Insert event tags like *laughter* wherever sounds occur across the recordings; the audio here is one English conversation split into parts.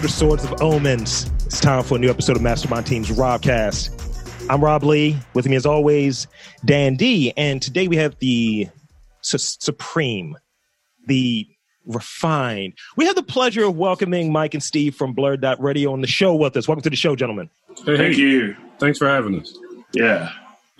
to the Swords of Omens. It's time for a new episode of Mastermind Team's Robcast. I'm Rob Lee. With me, as always, Dann D. And today we have the su- supreme, the refined. We have the pleasure of welcoming Mike and Steve from Blurd Radio on the show with us. Welcome to the show, gentlemen. Hey, Thank hey, you. Thanks for having us. Yeah.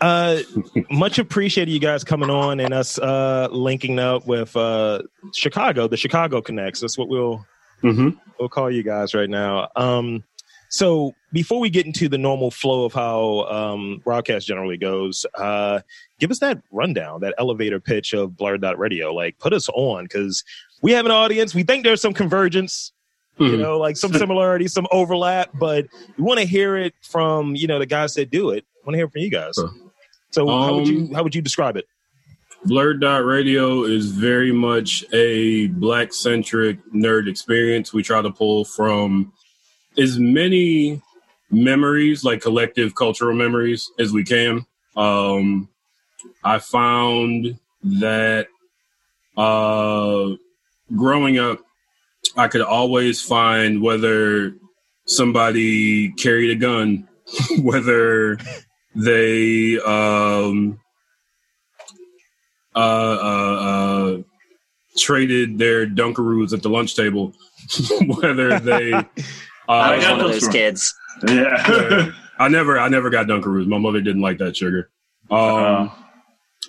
Uh, *laughs* much appreciated you guys coming on and us uh, linking up with uh, Chicago, the Chicago Connects. That's what we'll Mm-hmm. we'll call you guys right now. Um, so before we get into the normal flow of how um, Robcast generally goes, uh, give us that rundown, that elevator pitch of Blurd Radio. Like, put us on because we have an audience. We think there's some convergence, you Mhm. know, like some similarity, some overlap, but we want to hear it from you know the guys that do it. want to hear it from you guys. So how would you Um, how would you describe it? Blurd Dot Radio is very much a black centric nerd experience. We try to pull from as many memories, like collective cultural memories, as we can. Um, I found that uh, growing up, I could always find whether somebody carried a gun, *laughs* whether they um, uh, uh, uh, traded their Dunkaroos at the lunch table, *laughs* whether they. *laughs* I Uh, was got one of those those kids. Yeah. *laughs* I never, I never got Dunkaroos. My mother didn't like that sugar. Um, Uh,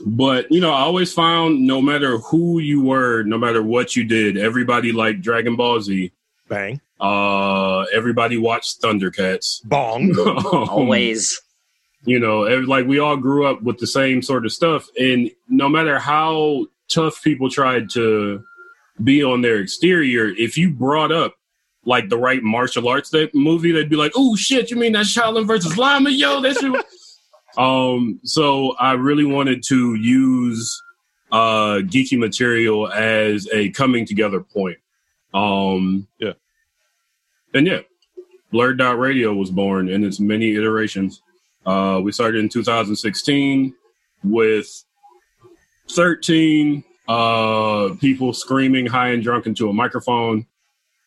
but you know, I always found no matter who you were, no matter what you did, everybody liked Dragon Ball Z. Bang, Uh, everybody watched Thundercats. bong. Um, Always. You know, like we all grew up with the same sort of stuff, and no matter how tough people tried to be on their exterior, if you brought up like the right martial arts that movie, they'd be like, "Oh shit, you mean that's Shaolin versus Lama, yo?" That's you. *laughs* um. So I really wanted to use uh geeky material as a coming together point. Um. Yeah. And yeah, Blurd Dot Radio was born in its many iterations. Uh, we started in 2016 with 13 uh, people screaming high and drunk into a microphone.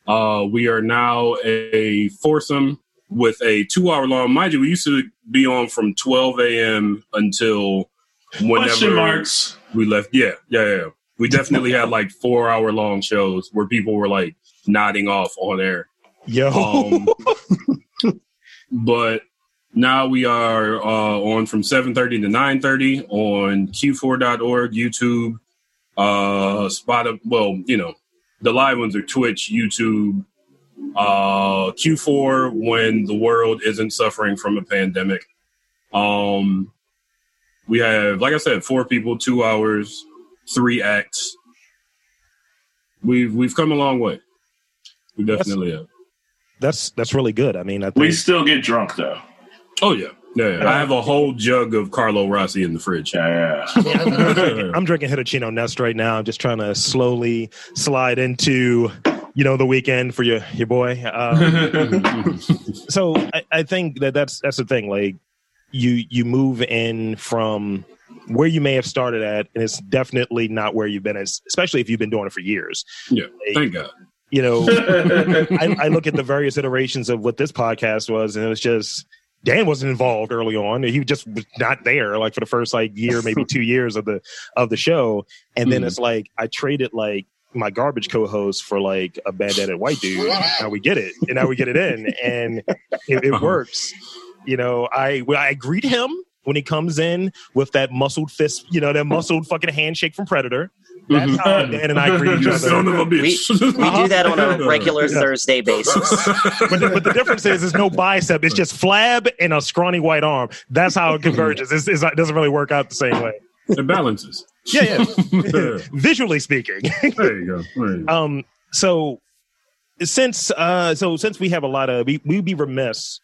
Uh, we are now a foursome with a two hour long, mind you, we used to be on from 12 a.m. until question whenever marks. we left. Yeah, yeah, yeah. We definitely had like four hour long shows where people were like nodding off on air. Yo, Um, *laughs* but now we are uh, on from 7.30 to 9.30 on q4.org, YouTube, uh, Spot, well, you know, the live ones are Twitch, YouTube, uh, Q4 when the world isn't suffering from a pandemic. Um, we have, like I said, four people, two hours, three acts. We've we've come a long way. We definitely have. that's that's really good. I mean, I think We still get drunk though. Oh yeah. yeah, yeah. I have a whole jug of Carlo Rossi in the fridge. Yeah. Yeah, I'm, *laughs* I'm drinking, *laughs* I'm drinking Hitachino Nest right now. I'm just trying to slowly slide into, you know, the weekend for your your boy. Um, *laughs* so I, I think that that's that's the thing. Like you you move in from where you may have started at, and it's definitely not where you've been. As, especially if you've been doing it for years. Yeah, Like, thank God. you know, I, I look at the various iterations of what this podcast was, and it was just Dan wasn't involved early on. He just was not there, like for the first like year, *laughs* maybe two years of the of the show. And then Mhm. it's like I traded like my garbage co-host for like a bandana white dude. Now we get it, and now we get it in, and it, it works. You know, I I greet him when he comes in with that muscled fist, you know, that muscled fucking handshake from Predator. That's Mhm. how Dan and I *laughs* greet each other. son of a We, we do that on a *laughs* regular Yeah. Thursday basis. *laughs* but, the, but the difference is, there's no bicep. It's just flab and a scrawny white arm. That's how it converges. It's, it's, it doesn't really work out the same way. It balances. Yeah, yeah. Visually speaking. there you go. There you go. um. So since uh, so since we have a lot of, we we'd be remiss,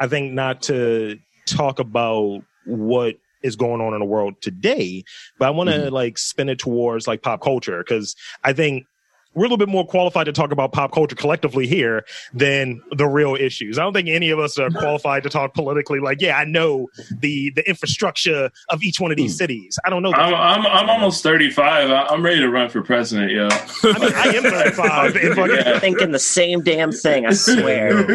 I think, not to talk about what is going on in the world today. But I want to Mhm. like spin it towards like pop culture because I think we're a little bit more qualified to talk about pop culture collectively here than the real issues. I don't think any of us are qualified to talk politically. Like, yeah, I know the the infrastructure of each one of these hmm. cities. I don't know. I'm, I'm, I'm almost 35. I- I'm ready to run for president, yo. I mean, I am 35. *laughs* and fucking- Yeah. Thinking the same damn thing, I swear. *laughs*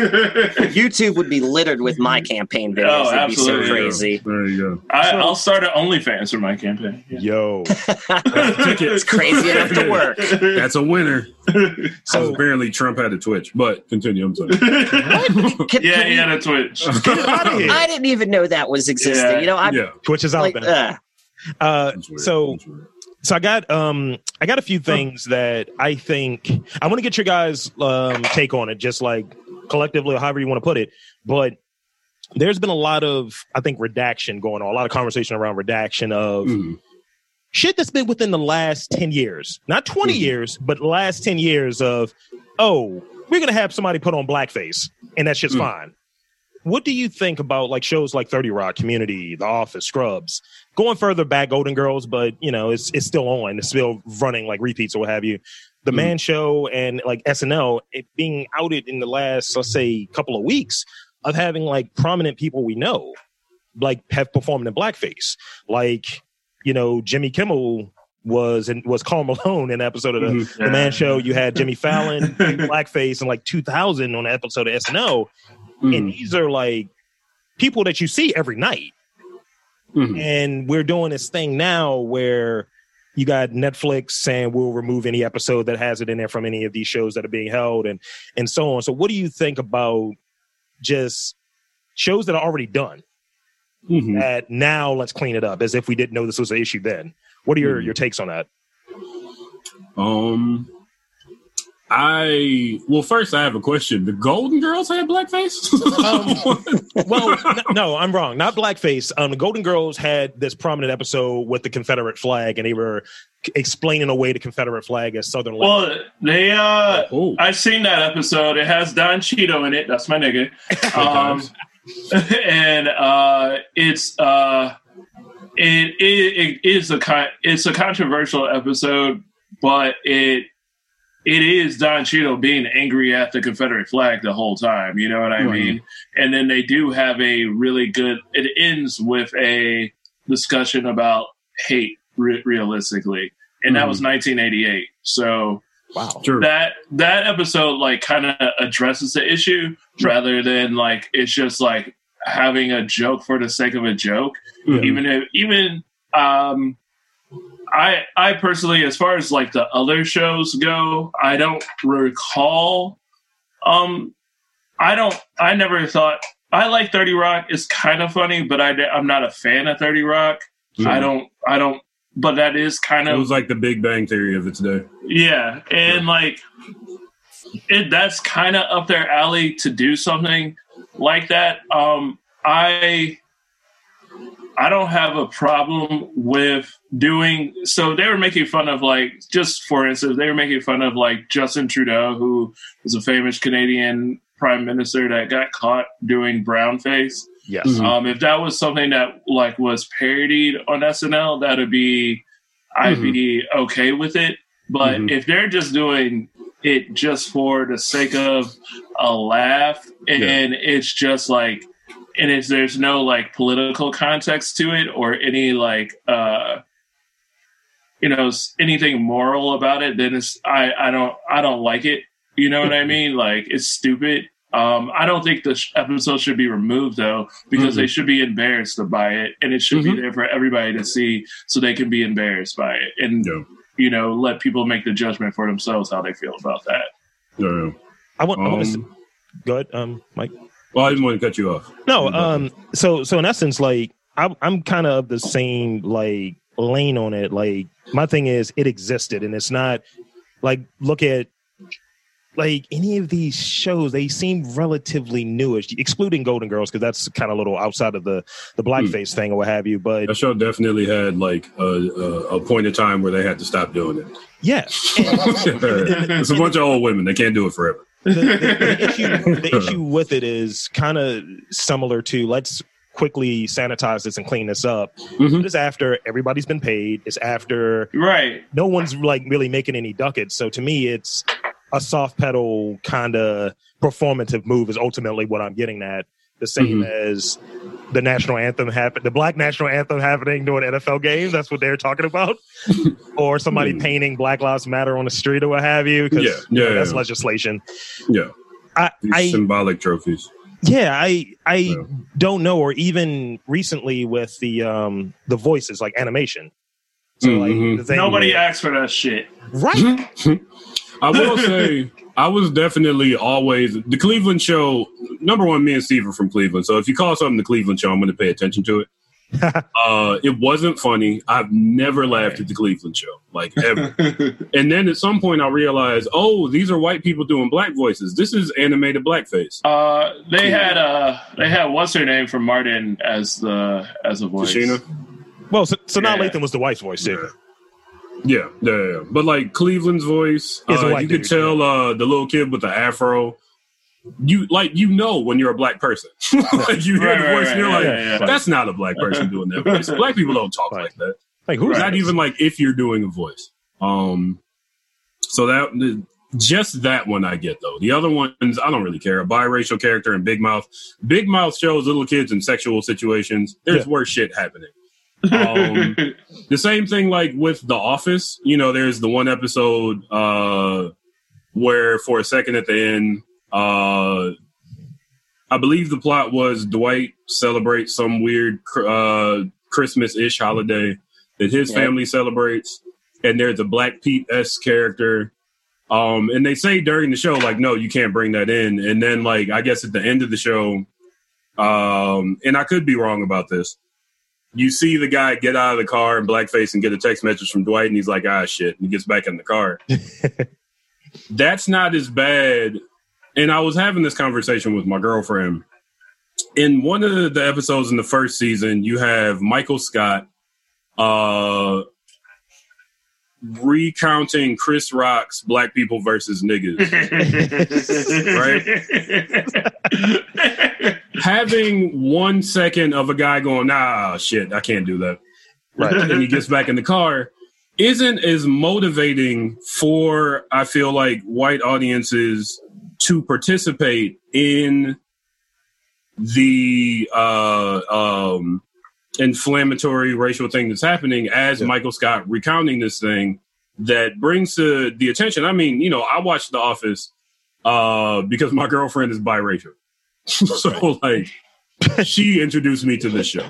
YouTube would be littered with my campaign videos. Oh, It'd be so crazy. There you I, I'll start an OnlyFans for my campaign. Yeah. Yo, *laughs* It's crazy enough to work. That's a winner. *laughs* So so apparently Trump had a Twitch, but continue. I'm sorry. Can- *laughs* can yeah, we- he had a Twitch. get out of here. I didn't even know that was existing. Yeah. You know, I yeah. Twitch is out like, there. uh, Uh, so so I got um I got a few things that I think I want to get your guys um take on it, just like collectively or however you want to put it. But there's been a lot of I think redaction going on, a lot of conversation around redaction of Mhm. Shit that's been within the last 10 years, not 20 Mhm. years, but last 10 years of, oh, we're going to have somebody put on blackface and that's just Mm. fine. What do you think about like shows like 30 Rock, Community, The Office, Scrubs, going further back, Golden Girls, but you know, it's, it's still on, it's still running like repeats or what have you. The Mhm. Man Show and like SNL, it being outed in the last, let's say, couple of weeks of having like prominent people we know like have performed in blackface. Like you know, Jimmy Kimmel was and was Karl Malone in an episode of the, Mhm. the Man Show. You had Jimmy *laughs* Fallon blackface in like 2000 on an episode of SNL, and Mhm. these are like people that you see every night. Mhm. And we're doing this thing now where you got Netflix saying we'll remove any episode that has it in there from any of these shows that are being held and and so on. So what do you think about just shows that are already done? Mhm. That now let's clean it up as if we didn't know this was an issue then. What are your, Mhm. your takes on that? Um, I well, first I have a question. The Golden Girls had blackface. *laughs* Well, n- no, I'm wrong. Not blackface. Um, the Golden Girls had this prominent episode with the Confederate flag, and they were c- explaining away the Confederate flag as Southern. land. Well, they uh, oh, I've seen that episode. It has Don Cheadle in it. That's my nigga. *laughs* Um, *laughs* and uh, it's uh, it, it, it is a con- it's a controversial episode, but it it is Don Cheadle being angry at the Confederate flag the whole time. You know what I Right. mean? And then they do have a really good. It ends with a discussion about hate, re- realistically, and that was 1988. So wow. True. that that episode like kind of addresses the issue Rather than like it's just like having a joke for the sake of a joke. Even if even um i i personally as far as like the other shows go i don't recall. Um i don't i never thought i like 30 rock. It's kind of funny but i i'm not a fan of 30 rock. I don't i don't but that is kind of It was like the Big Bang Theory of its day. yeah, and like it that's kind of up their alley to do something like that. Um I I don't have a problem with doing so they were making fun of like just for instance, they were making fun of like Justin Trudeau who was a famous Canadian prime minister that got caught doing brown face. Yes. Mhm. Um, if that was something that like was parodied on SNL, that'd be I'd be okay with it. But Mhm. if they're just doing it just for the sake of a laugh, and it's just like, and it's there's no like political context to it or any like uh you know anything moral about it, then it's I I don't I don't like it. You know what I *laughs* mean? Like it's stupid. Um, I don't think the sh- episode should be removed though, because Mhm. they should be embarrassed by it, and it should Mhm. be there for everybody to see, so they can be embarrassed by it, and Yeah. You know, let people make the judgment for themselves how they feel about that. Yeah. I want. I want to. Um, Go ahead, um, Mike. well, I didn't want to cut you off. No, um, so so in essence, like I'm I'm kind of the same like lane on it. Like my thing is, it existed, and it's not like look at like any of these shows. They seem relatively newish, excluding Golden Girls, because that's kind of a little outside of the the blackface thing or what have you. But That show definitely had like a, a, a point in time where they had to stop doing it. yeah, *laughs* it's a bunch of old women. They can't do it forever. the, the, the issue the *laughs* issue with it is kind of similar to let's quickly sanitize this and clean this up. Mhm. It's after everybody's been paid. It's after right. no one's like really making any ducats. So to me, it's a soft pedal kind of performative move is ultimately what I'm getting at. The same as the national anthem happen, the black national anthem happening during NFL games. That's what they're talking about. *laughs* or somebody Hmm. painting Black Lives Matter on the street or what have you. Because Yeah, yeah, that's yeah. legislation. Yeah, I, these I symbolic trophies. yeah, I I Yeah. don't know, or even recently with the um the voices like animation. So like Mhm. the Nobody where- asked for that shit. right? I will say I was definitely always the Cleveland show. Number one, me and Steve are from Cleveland, so if you call something the Cleveland show, I'm going to pay attention to it. *laughs* uh, it wasn't funny. I've never laughed at the Cleveland show, like ever. *laughs* and then at some point, I realized, oh, these are white people doing black voices. This is animated blackface. Uh, they had uh, they had what's her name from Martin as the as a voice. Tichina? Well, so, so now Yeah. Lathan was the wife's voice too. Yeah, yeah, yeah. But like Cleveland's voice, uh, white you could dude, tell uh, the little kid with the afro. You like you know when you're a black person. *laughs* like you hear Right, the right, voice and you're right, like, yeah, yeah. that's not a black person doing that voice. Black people don't talk Right. like that. Like who's Not that? even like if you're doing a voice. Um, so that just that one I get though. The other ones I don't really care. A biracial character and Big Mouth. Big Mouth shows little kids in sexual situations. There's Yeah. worse shit happening. Um, *laughs* the same thing like with The Office. You know, there's the one episode uh, where for a second at the end, uh, I believe the plot was Dwight celebrates some weird uh, Christmas-ish holiday that his family celebrates, and there's a Black Pete s character. Um, and they say during the show, like, no, you can't bring that in. And then, like, I guess at the end of the show, um, and I could be wrong about this. You see the guy get out of the car in blackface and get a text message from Dwight, and he's like, ah, shit. And he gets back in the car. *laughs* That's not as bad. And I was having this conversation with my girlfriend. In one of the, the episodes in the first season, you have Michael Scott uh, recounting Chris Rock's Black People versus Niggas. *laughs* *laughs* Having one second of a guy going, nah, shit, I can't do that. Right. and he gets back in the car isn't as motivating for I feel like white audiences to participate in the uh, um, inflammatory racial thing that's happening as Yeah. Michael Scott recounting this thing that brings to the attention. I mean, you know, I watched The Office uh, because my girlfriend is biracial, *laughs* so like she introduced me to this show.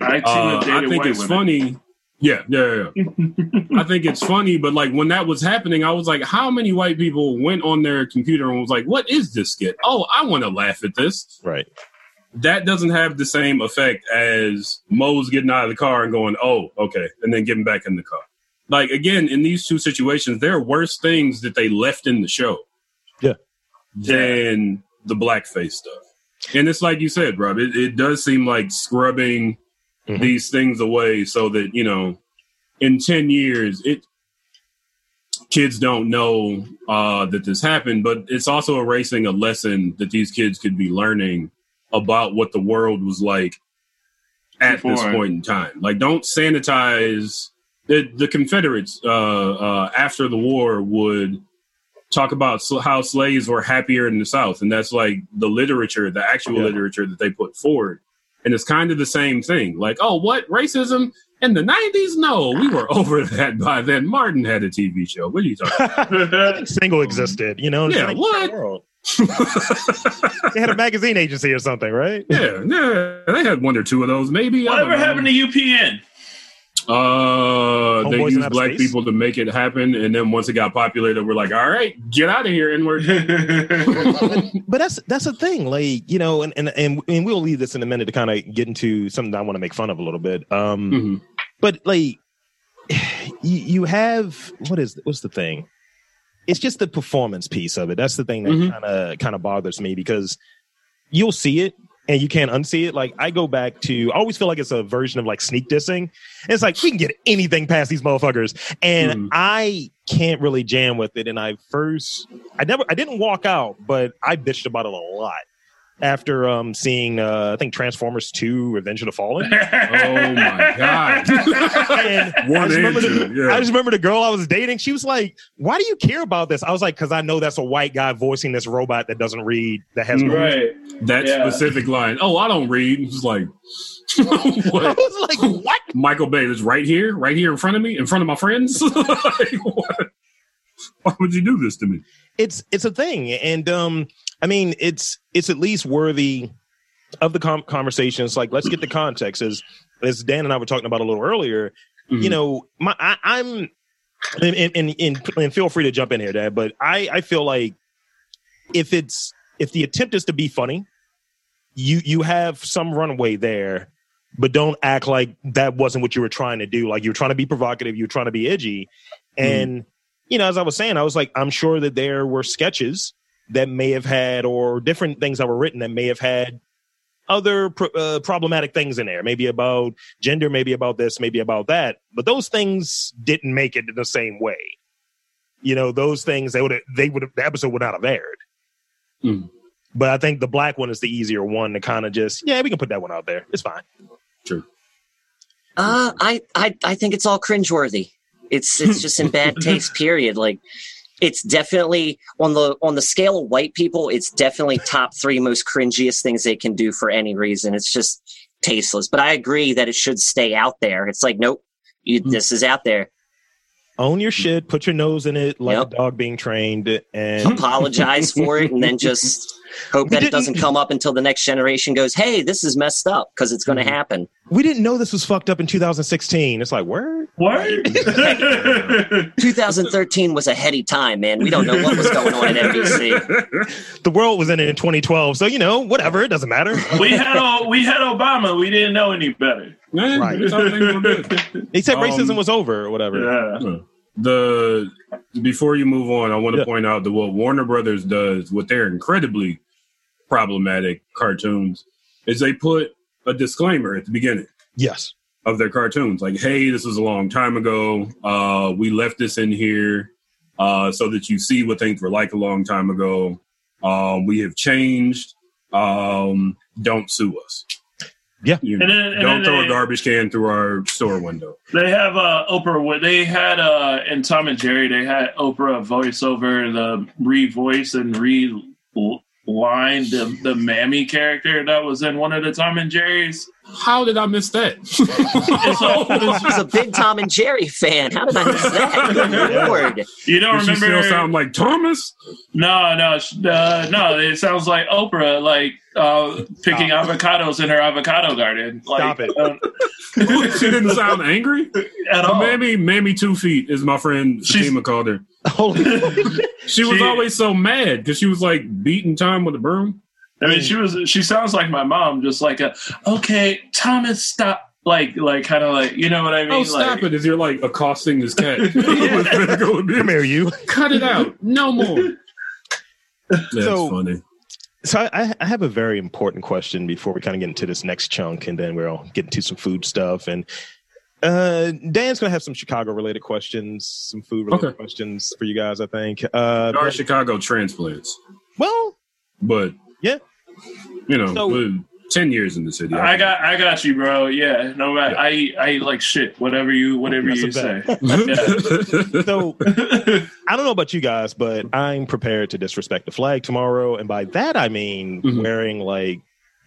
I, Uh, I think it's funny. Yeah, yeah, yeah. I think it's funny, but like when that was happening, I was like, how many white people went on their computer and was like, what is this skit? Oh, I want to laugh at this. Right. That doesn't have the same effect as Mo's getting out of the car and going, oh, okay, and then getting back in the car. Like again, in these two situations, there are worse things that they left in the show. Yeah. Than the blackface stuff. And it's like you said, Rob, it, it does seem like scrubbing Mhm. these things away so that, you know, in 10 years, it kids don't know uh, that this happened, but it's also erasing a lesson that these kids could be learning about what the world was like at this point in time. Like, don't sanitize. The, the Confederates uh, uh, after the war would talk about how slaves were happier in the South, and that's like the literature, the actual Yeah. literature that they put forward. And it's kind of the same thing. Like, oh, what racism in the '90s? No, we were *laughs* over that by then. Martin had a TV show. What are you talking? about? *laughs* Single existed, you know? Yeah, like, what? *laughs* They had a magazine agency or something, right? yeah, yeah, they had one or two of those, maybe. Whatever happened to UPN? Uh, they Homeboys used black Space? people to make it happen, and then once it got popular, they were like, "All right, get out of here, N-word." *laughs* but that's that's the thing like you know and and and, and we'll leave this in a minute to kind of get into something that i want to make fun of a little bit um Mhm. but like *sighs* you, you have what is what's the thing it's just the performance piece of it that's the thing that kind of kind of bothers me because you'll see it and you can't unsee it like i go back to i always feel like it's a version of like sneak dissing. And it's like we can get anything past these motherfuckers. And Mhm. i can't really jam with it. And i first i never i didn't walk out but i bitched about it a lot after um seeing uh I think Transformers 2 Revenge of the Fallen. *laughs* Oh my god! *laughs* And I just, remember the, yeah. I just remember the girl I was dating. She was like, "Why do you care about this?" I was like, "Cause I know that's a white guy voicing this robot that doesn't read that has." Mm. no right. that Yeah. specific line. Oh, I don't read. It's like *laughs* I what? was like, "What?" Michael Bay is right here, right here in front of me, in front of my friends. like, what? *laughs* Why would you do this to me? It's it's a thing, and um, I mean, it's it's at least worthy of the com- conversation. It's like let's get the context as as Dan and I were talking about a little earlier. Mm-hmm. You know, my I, I'm and, and, and, and, and feel free to jump in here, Dad. But I I feel like if it's if the attempt is to be funny, you you have some runway there, but don't act like that wasn't what you were trying to do. Like you're trying to be provocative, you're trying to be edgy, and you know, as I was saying, I was like, I'm sure that there were sketches that may have had or different things that were written that may have had other pr- uh, problematic things in there, maybe about gender, maybe about this, maybe about that. But those things didn't make it in the same way. You know, those things they would have, they would have, the episode would not have aired. Mm. But I think the black one is the easier one to kind of just, yeah, we can put that one out there. It's fine. True. Uh, I, I, I think it's all cringeworthy. It's it's just in bad taste. Period. Like, it's definitely on the on the scale of white people. It's definitely top three most cringiest things they can do for any reason. It's just tasteless. But I agree that it should stay out there. It's like, nope, you, Hmm. this is out there. Own your shit, put your nose in it like Yep. a dog being trained, and Apologize for it, and then *laughs* just hope We that it doesn't come up until the next generation goes, "Hey, this is messed up," because it's going to Mhm. happen. we didn't know this was fucked up in 2016. It's like, word? What? *laughs* 2013 was a heady time, man. We don't know what was going on at NBC. *laughs* The world was in it in 2012, so you know, whatever, it doesn't matter. we had O- we had Obama. We didn't know any better. Yeah, Right. that's how things were good. They said Um, racism was over or whatever. Yeah. The before you move on, I want to Yeah. point out that what Warner Brothers does with their incredibly problematic cartoons is they put a disclaimer at the beginning Yes. of their cartoons, like, "Hey, this was a long time ago. Uh, we left this in here uh, so that you see what things were like a long time ago. Um, we have changed. Um, don't sue us. Yeah. You And then- and don't then throw they- a garbage can through our store window. They have uh, Oprah. Wi- They had uh, in Tom and Jerry. They had Oprah voice over the re-voice and re-line the the Mammy character that was in one of the Tom and Jerry's. How did I miss that? I was a big Tom and Jerry fan. How did I miss that? Lord. You don't Does she remember? still sound like Thomas? no, no, uh, no. It sounds like Oprah, like uh, picking avocados in her avocado garden. Like, Stop it. um, *laughs* she didn't sound angry. *laughs* at all. Mammy, Mammy Two Feet is my friend She's- Fatima called her. Holy *laughs* She was She- always so mad because she was like beating time with a broom. I mean, she was. She sounds like my mom, just like a okay, Thomas, stop. Like, like, kind of like, you know what I mean? Oh, stop like, it! As you're like accosting this cat. With physical abuse. come here, you. Cut it out. No more. That's So- funny. So I, I have a very important question before we kind of get into this next chunk, and then we'll get into some food stuff. And uh, Dan's gonna have some Chicago related questions, some food related Okay. questions for you guys. I think. Uh, There are Chicago transplants, well, but Yeah. you know, So- we're ten years in the city. I got, I got you, bro. Yeah, no matter. I, eat, I eat like shit. Whatever you, whatever That's you say. *laughs* got. so *laughs* I don't know about you guys, but I'm prepared to disrespect the flag tomorrow, and by that I mean Mhm. wearing like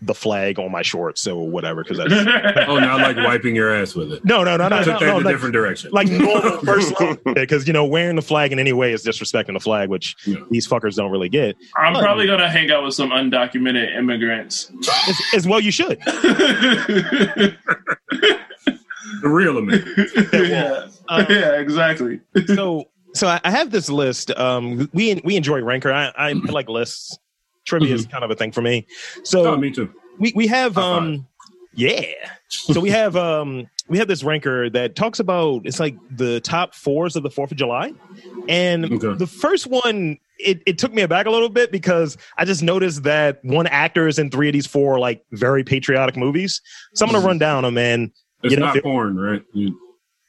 the flag on my shorts or whatever. Because that's *laughs* oh, now like wiping your ass with it. no, no, no, no, I no, that no, in a like, different direction. like *laughs* normal personal because you know wearing the flag in any way is disrespecting the flag, which Yeah. these fuckers don't really get. I'm probably gonna hang out with some undocumented immigrants. As, as well, you should. the real American. *laughs* yeah, Um, yeah, exactly. so so I, I have this list. Um, we we enjoy Ranker. I, I like lists. Trivia is kind of a thing for me. So Oh, me too. we we have um yeah. So we have um we have this ranker that talks about it's like the top fours of the Fourth of July, and Okay. the first one it, it took me aback a little bit because I just noticed that one actor is in three of these four like very patriotic movies. So I'm gonna run down them and It's you know, not if- porn, right?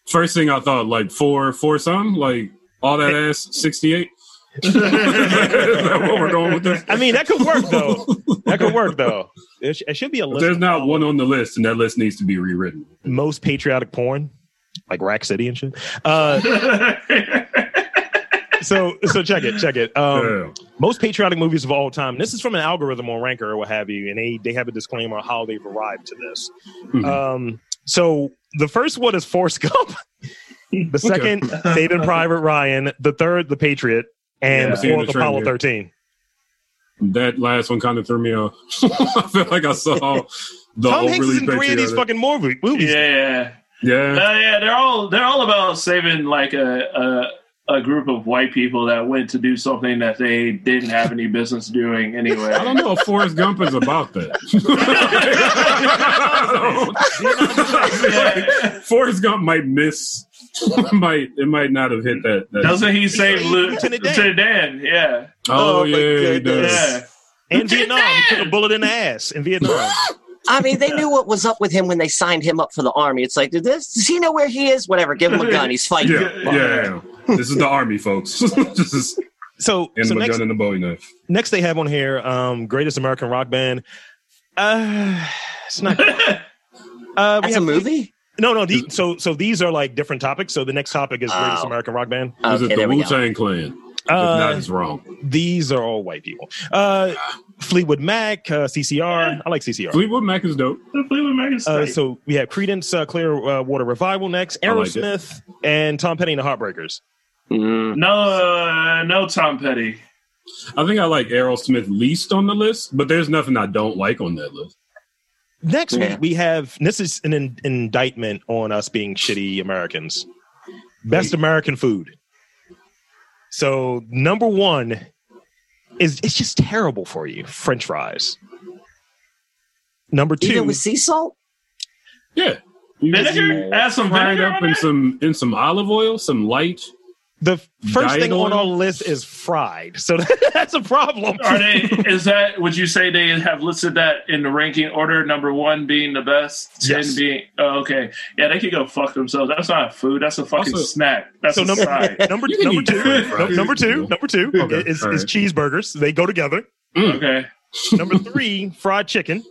First thing I thought, like four, four some, like all that ass, sixty eight. *laughs* Is that what we're going with this? I mean, that could work though. That could work though. It, sh- it should be a But list. there's of not one on the list, and that list needs to be rewritten. most patriotic porn, like Rack City and shit. Uh, *laughs* so so check it, check it. Um, yeah. most patriotic movies of all time. This is from an algorithm on Ranker or what have you, and they they have a disclaimer on how they've arrived to this. Mhm. Um, so the first one is Forrest Gump. *laughs* the second, Saving Private Ryan. The third, The Patriot, and Yeah. the fourth, the Apollo here. thirteen. That last one kind of threw me off. *laughs* I feel like I saw the Tom Hanks is in three of these fucking movie, movies. yeah. Yeah, Uh, yeah, they're all they're all about saving like a, a a group of white people that went to do something that they didn't have any business doing anyway. I don't know if Forrest Gump is about that. *laughs* *laughs* Forrest Gump might miss. *laughs* might it might not have hit that. that Doesn't he save He- Lu- Lieutenant Dan. Lieutenant Dan? Yeah, oh, Oh, yeah, he does. yeah. In Vietnam, he took a bullet in the ass in Vietnam. *gasps* I mean, they knew what was up with him when they signed him up for the army. It's like, did this, does he know where he is? Whatever, give him a gun. He's fighting. Yeah, yeah, yeah. This is the army, folks. *laughs* this is So, and so my next, gun and the Bowie knife. next they have on here, um, greatest American rock band. Uh, it's not. *laughs* Uh, we That's a movie? No, no. The, so, so these are like different topics. So the next topic is greatest Oh. American rock band. Is it the Wu Tang Clan? if Uh, not, it's wrong. These are all white people. Uh, Fleetwood Mac, uh, CCR. I like CCR. Fleetwood Mac is dope. Fleetwood Mac is Uh, so we have Creedence uh, Clearwater Revival next, I like. Aerosmith, and Tom Petty and the Heartbreakers. Mm. no, uh, no Tom Petty. I think I like Aerosmith least on the list, but there's nothing I don't like on that list. Next Yeah. week we have this is an in- indictment on us being shitty Americans. Best American food. So number one is it's just terrible for you. French fries. Number two, Even with sea salt? Yeah. You Vinegar? Add some fry vinegar up in that? some in some olive oil, some light. The first Diet thing on our list is fried. So *laughs* that's a problem. Are they? Is that? Would you say they have listed that in the ranking order? Number one being the best, ten Yes. being. Oh, okay, yeah, they could go fuck themselves. That's not food. That's a fucking Also- snack. That's So a number side. *laughs* number You can number eat two, French fries. no, number two, number two Okay, is, all is cheeseburgers. They go together. Mm. Okay, Number three, fried chicken,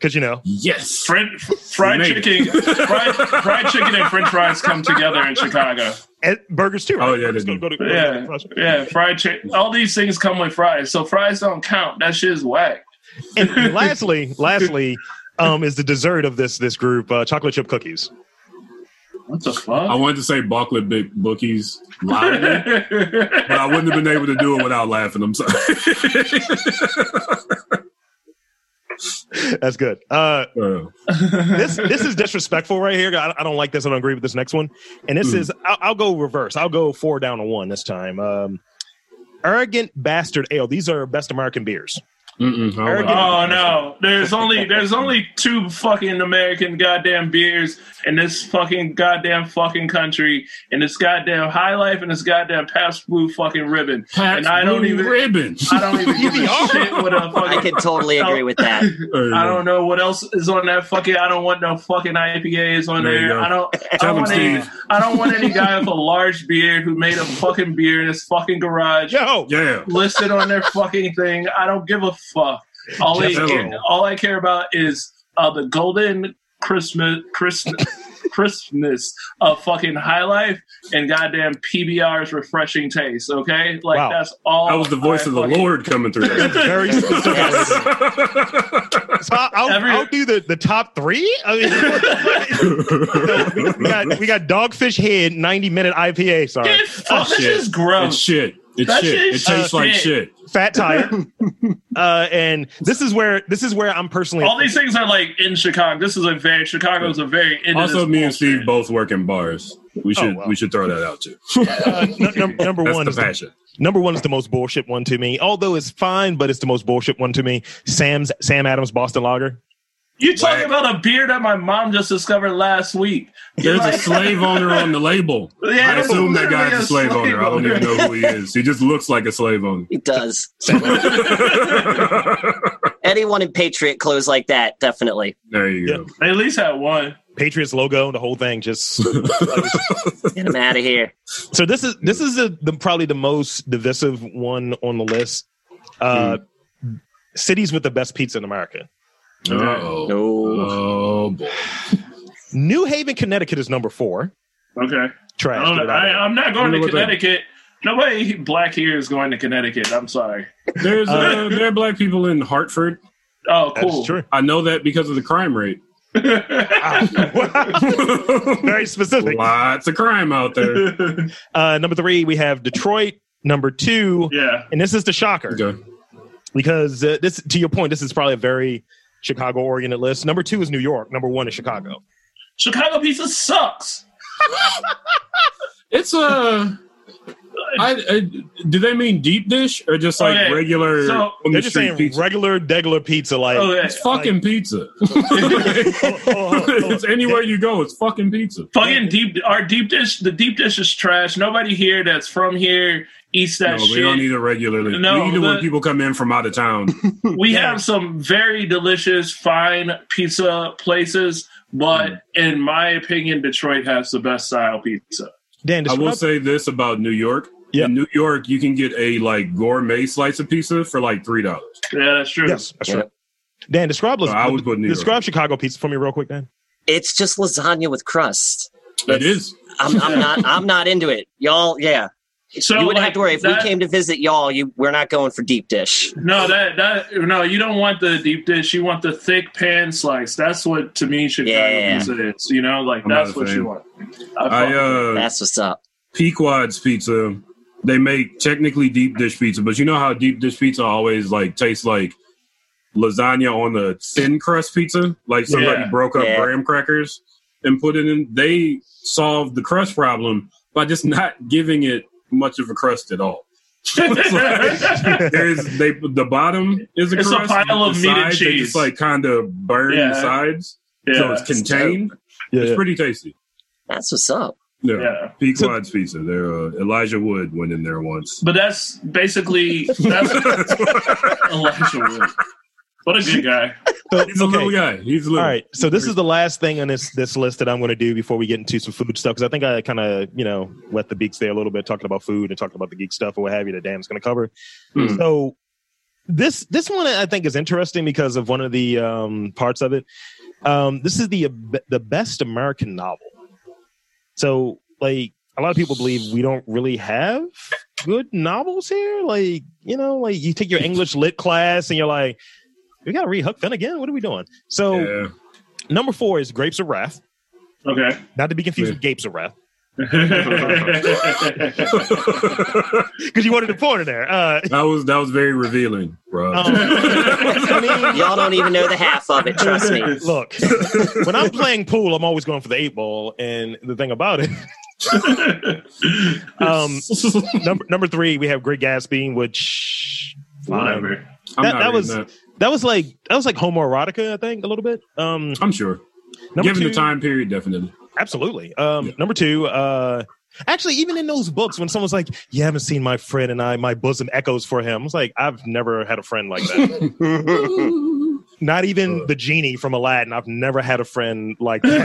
because you know Yes. French *laughs* fried Made chicken, fried, fried chicken and French fries come together in Chicago. and burgers too. Right? Oh, yeah, Burgers go- go to- go Yeah, fries. yeah, fried chicken. All these things come with fries, so fries don't count. That shit is whack. And *laughs* lastly, lastly, um, is the dessert of this this group uh, chocolate chip cookies. What the fuck? I wanted to say Barclay Big Bookies loudly, but I wouldn't have been able to do it without laughing. I'm sorry. *laughs* *laughs* That's good. Uh, *laughs* this this is disrespectful right here. I, I don't like this. I don't agree with this next one. And this Hmm. is I'll, I'll go reverse. I'll go four down to one this time. Um, arrogant bastard ale. These are best American beers. Mm-mm, I Oh no! There's only *laughs* there's only two fucking American goddamn beers in this fucking goddamn fucking country, in this goddamn High Life and this goddamn Pabst Blue fucking ribbon. Pabst and I don't Blue even ribbon. I don't even give a *laughs* shit what a I fucking. I can totally *laughs* agree with that. I don't know what else is on that fucking. I don't want no fucking IPAs on There there. I don't. I don't want any. I don't want any guy with a large beard who made a fucking beer in his fucking garage Yo, Yeah. listed on their fucking thing. I don't give a fuck. All, I care, all I care about is uh, the golden Christmas Christmas *laughs* Christmas of fucking High Life and goddamn PBR's refreshing taste. Okay, like Wow. that's all. That was the voice I of the fucking- Lord coming through. very *laughs* specific. So I'll, I'll, Every- I'll do the, the top three. I mean, *laughs* we, got, we got Dogfish Head 90 minute IPA. Sorry. Get fuck, Shit. this is It's gross. shit. It's That shit. shit It is tastes uh, like shit. shit. Fat Tire. *laughs* uh, and this is where this is where I'm personally. All these things are like in Chicago. This is a very Chicago's a very into Also, me and bullshit. Steve both work in bars. We should wow. we should throw that out too. *laughs* uh, n- num- number That's one the is the, number one is the most bullshit one to me. Although it's fine, but it's the most bullshit one to me. Sam's Sam Adams Boston Lager. You talking Whack. about a beer that my mom just discovered last week? There's a slave owner on the label. *laughs* Yeah, I assume that literally guy's a slave owner. I don't even know who he is. He just looks like a slave owner. He does. *laughs* Anyone in Patriot clothes like that, definitely. There you go. They at least had one. Patriots logo, the whole thing. Just *laughs* Get him out of here. so this is this is the, the probably the most divisive one on the list. Uh, Cities with the best pizza in America. Oh, No. oh boy. New Haven, Connecticut is number four. Okay. Trash. I don't Get know. it out I, of there. I'm not going You to what that- Connecticut. Nobody black here is going to Connecticut. I'm sorry. There's *laughs* uh, there are black people in Hartford. Oh, That's cool. true. I know that because of the crime rate. *laughs* *laughs* Very specific. Lots of crime out there. Uh, number three, we have Detroit. Number two, yeah. and this is the shocker Okay. because uh, this, to your point, this is probably a very Chicago-oriented list. Number two is New York. Number one is Chicago. Chicago pizza sucks. It's uh, I, I do they mean deep dish or just like Okay, regular so on They're the just saying pizza? regular, degular pizza. Like, Oh. It's fucking pizza. *laughs* *laughs* oh, oh, it's anywhere you go, it's fucking pizza. Fucking deep. Our deep dish. The deep dish is trash. Nobody here that's from here eats that No, shit. we don't eat it regularly. No, we eat it when people come in from out of town. *laughs* *laughs* we Yeah. have some very delicious, fine pizza places, but Mm. in my opinion, Detroit has the best style pizza. Dan, I will describe, say this about New York. Yeah. In New York, you can get a like gourmet slice of pizza for like three dollars. Yeah, that's true. yes, that's Yeah. right. Dan, describe, so I would put New York. describe Chicago pizza for me real quick, Dan. It's just lasagna with crust. It is. I'm, I'm not. I'm not into it, y'all. Yeah, So you wouldn't like, have to worry if that- we came to visit y'all. You, we're not going for deep dish. No, that that no, you don't want the deep dish. You want the thick pan slice. That's what to me Chicago Yeah. pizza is. You know, like I'm that's what fan. you want. I fuck- uh That's what's up. Pequod's pizza. They make technically deep dish pizza, but you know how deep dish pizza always like tastes like lasagna on the thin crust pizza, like somebody Yeah. broke up Yeah. graham crackers and put it in. They solved the crust problem by just not giving it much of a crust at all. *laughs* There's they the bottom is a It's a pile of meat and sides, they cheese. just like kind of burn Yeah. the sides, yeah, so it's contained. Yeah, It's yeah. pretty tasty. That's what's up. Yeah, yeah. Pequod's pizza. There, uh, Elijah Wood went in there once. But that's basically that's *laughs* Elijah Wood. What a good guy. So, He's a okay. little guy. He's a little. All right, so this is the last thing on this this list that I'm going to do before we get into some food stuff because I think I kind of you know wet the beaks there a little bit talking about food and talking about the geek stuff or what have you that Dan's going to cover. Hmm. So this this one I think is interesting because of one of the um, parts of it. Um, this is the the best American novel. So like a lot of people believe we don't really have good novels here. Like you know, like you take your English lit class and you're like. We gotta rehook Huck Finn again. What are we doing? So Yeah. Number four is Grapes of Wrath, Okay. not to be confused Yeah. with Gapes of Wrath, *laughs* *laughs* because you wanted to put in there. Uh, That was that was very revealing, bro. um, *laughs* I mean, Y'all don't even know the half of it. Trust me. look, when I'm playing pool, I'm always going for the eight ball, and the thing about it, um, number number three, we have Great Gatsby, which fine. Whatever. I'm that- not that was- that. That was like that was like homoerotica, I think, a little bit. Um, I'm sure. Given two, the time period, definitely. absolutely. Um, Yeah. number two, uh, actually, even in those books, when someone's like, "You haven't seen my friend and I, my bosom echoes for him," I was like, "I've never had a friend like that." *laughs* Not even Uh. the genie from Aladdin. I've never had a friend like that.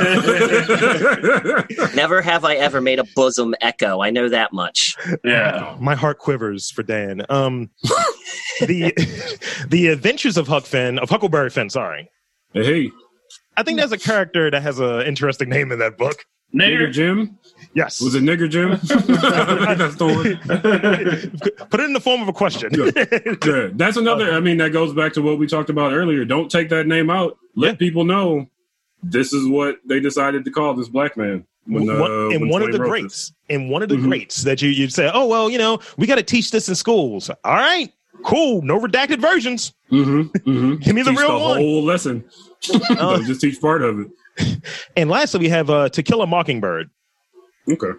*laughs* Never have I ever made a bosom echo. I know that much. Yeah. My heart quivers for Dan. Um, the *laughs* the Adventures of Huck Finn of Huckleberry Finn. Sorry, hey, I think there's a character that has an interesting name in that book. nigger Nigger. Jim Yes, was it nigger Jim? That's the one. put it in the form of a question. *laughs* Yeah, that's another. I mean, that goes back to what we talked about earlier. Don't take that name out. Let Yeah. people know this is what they decided to call this black man. When, uh, one, and one of the wrote greats, and one of the Mhm. greats that you you'd say, oh well, you know, we got to teach this in schools. All right, cool, no redacted versions. Mm-hmm, mm-hmm. *laughs* Give me the teach real the one. whole lesson. Uh, *laughs* just teach part of it. and lastly, we have uh, To Kill a Mockingbird. Okay.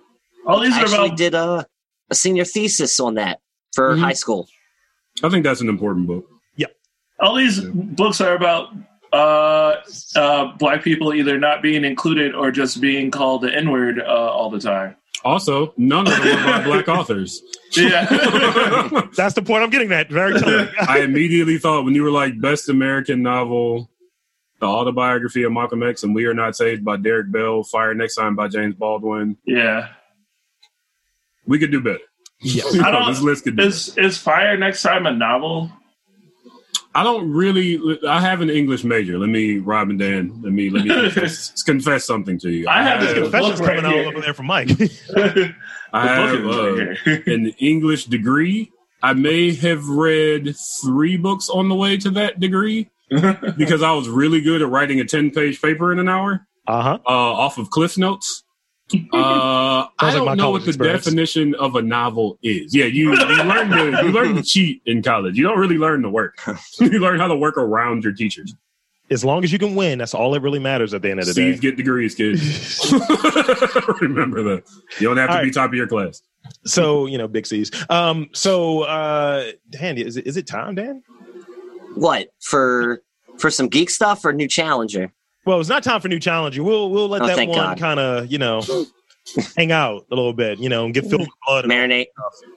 All these I are actually about did a, a senior thesis on that for Mhm. high school. I think that's an important book. Yeah. All these books are about uh, uh, black people either not being included or just being called the N word uh, all the time. Also, none of them are by black authors. *laughs* Yeah. *laughs* That's the point I'm getting at. Very telling. *laughs* I immediately thought when you were like best American novel, The autobiography of Malcolm X and We Are Not Saved by Derrick Bell, Fire Next Time by James Baldwin. Yeah. We could do better. Yeah. I *laughs* don't- this list could be Is is Fire next time a novel? I don't really. I have an English major. Let me, Rob and Dan. Let me let me *laughs* confess, confess something to you. I have this This confession's Look right coming out here. over there from Mike. *laughs* the I have book is uh, right an English degree. I may have read three books on the way to that degree *laughs* because I was really good at writing a ten-page paper in an hour Uh huh. uh, off of Cliff Notes. *laughs* Uh, I don't my know what the experience. definition of a novel is. Yeah, you, you learn to you learn to *laughs* cheat in college. You don't really learn to work. you learn how to work around your teachers. As long as you can win, that's all that really matters at the end of the C's day. get degrees, kids. Remember that. You don't have to All be right. top of your class. So you know, big C's. Um. So, uh, Dan, is it is it time, Dan? What for? For some geek stuff or new challenger? Well, it's not time for new challenger. We'll we'll let Oh, that one kind of you know hang out a little bit, you know, and get filled with blood. and- Marinate.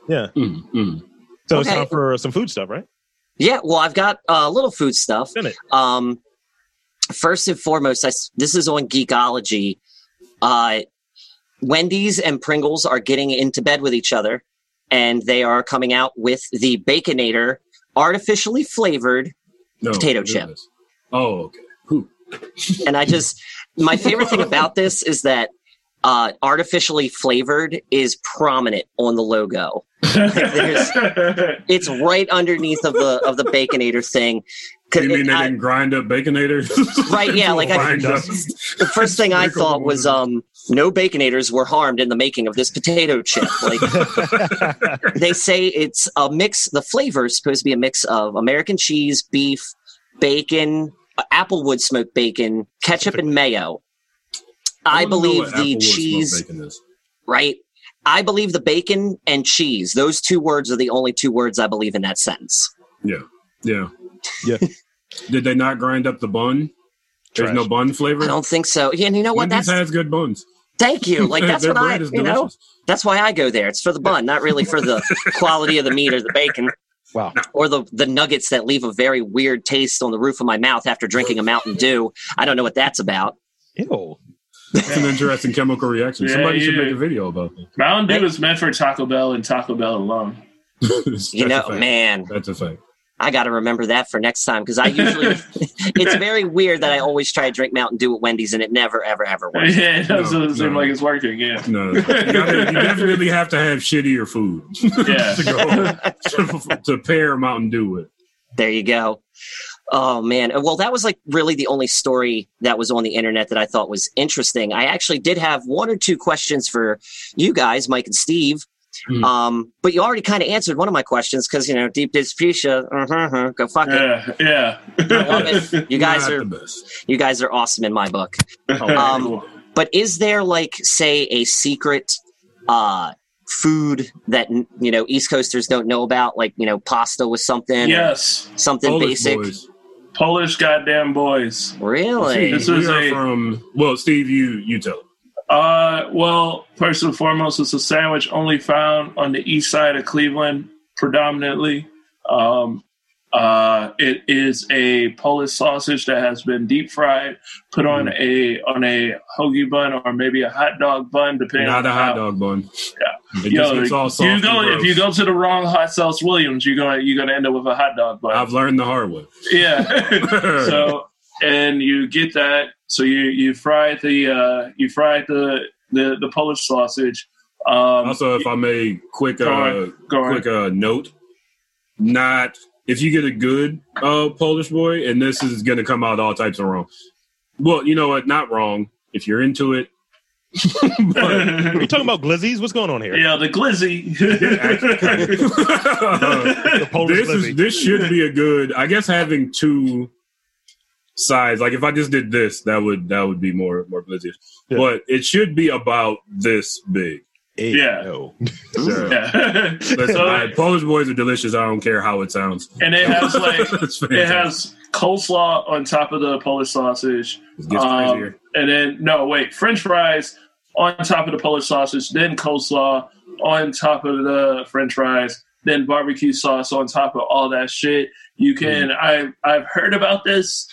Mm, mm. So it's time for some food stuff, right? Yeah, well, I've got a uh, little food stuff. In it. Um, first and foremost, I s this is on Geekologie. Uh, Wendy's and Pringles are getting into bed with each other, and they are coming out with the Baconator artificially flavored. No, Potato chip. Oh, okay. Whew. *laughs* And I just, my favorite thing about this is that uh, artificially flavored is prominent on the logo. There's- *laughs* It's right underneath of the of the Baconator thing. 'Cause You mean it- they I- didn't grind up baconator? *laughs* Right, yeah, like I- Grind the first thing I thought was water. um no baconators were harmed in the making of this potato chip. Like *laughs* they say it's a mix the flavor is supposed to be a mix of American cheese, beef, bacon, uh, applewood smoked bacon, ketchup and mayo. I, wanna believe the cheese, bacon is. right? I believe the bacon and cheese, those two words are the only two words I believe in that sentence. Yeah, yeah, Yeah. *laughs* Did they not grind up the bun? There's no bun flavor. I don't think so. Yeah, and you know what? Wendy's That's has good buns. thank you. Like *laughs* that's Their what I is you know. That's why I go there. It's for the bun, not really for the *laughs* quality of the meat or the bacon Wow. or the the nuggets that leave a very weird taste on the roof of my mouth after drinking a Mountain Dew. I don't know what that's about. Ew. It's an interesting chemical reaction. Yeah, Somebody should make a video about that. Mountain Dew is meant for Taco Bell and Taco Bell alone. *laughs* You know, man, That's a fact. I got to remember that for next time because I usually *laughs* it's very weird that I always try to drink Mountain Dew at Wendy's and it never ever ever works. Yeah, it doesn't No, seem no. like it's working. Yeah, No, you, gotta, you *laughs* definitely have to have shittier food yeah. to go to pair Mountain Dew with. There you go. Oh man. Well, that was like really the only story that was on the internet that I thought was interesting. I actually did have one or two questions for you guys, Mike and Steve. Hmm. Um, but you already kind of answered one of my questions because you know deep dish fuchsia. Uh-huh, go fuck it. Yeah, yeah. You *laughs* guys are you guys are awesome in my book. Oh, *laughs* Um, cool. But is there like say a secret uh food that you know East Coasters don't know about, like you know pasta with something, Yes, something Polish basic? boys. Polish goddamn boys. Really? This is a- from. Well, Steve, you you tell. 'em. Uh, well, first and foremost, it's a sandwich only found on the east side of Cleveland, predominantly. Um, uh, it is a Polish sausage that has been deep fried, put on Mm. a on a hoagie bun or maybe a hot dog bun, depending Not on a hot how- dog bun. Yeah. It Yo, gets all soft you go if you go to the wrong Hot Sauce Williams, you're gonna you're gonna end up with a hot dog bun. I've learned the hard way. yeah. *laughs* *laughs* so and you get that. So you you fry the uh, you fry the, the the Polish sausage. Um, also, if I may, quick Go uh, on. quick uh, note: not if you get a good uh, Polish boy, and this is going to come out all types of wrong. Well, you know what? Not wrong if you're into it. *laughs* but, Are you talking about glizzies? What's going on here? yeah, the glizzy. *laughs* The Polish this glizzy. is this should be a good. I guess having two sides. Like if I just did this, that would that would be more more glizzy. Yeah. But it should be about this big. Hey, Yeah. yo. Sure. yeah. Listen, *laughs* So- I- Polish boys are delicious. I don't care how it sounds. and it has *laughs* like it has coleslaw on top of the Polish sausage. It gets Um, and then no, wait, French fries on top of the Polish sausage, then coleslaw on top of the French fries, then barbecue sauce on top of all that shit. You can Mm. I I've heard about this.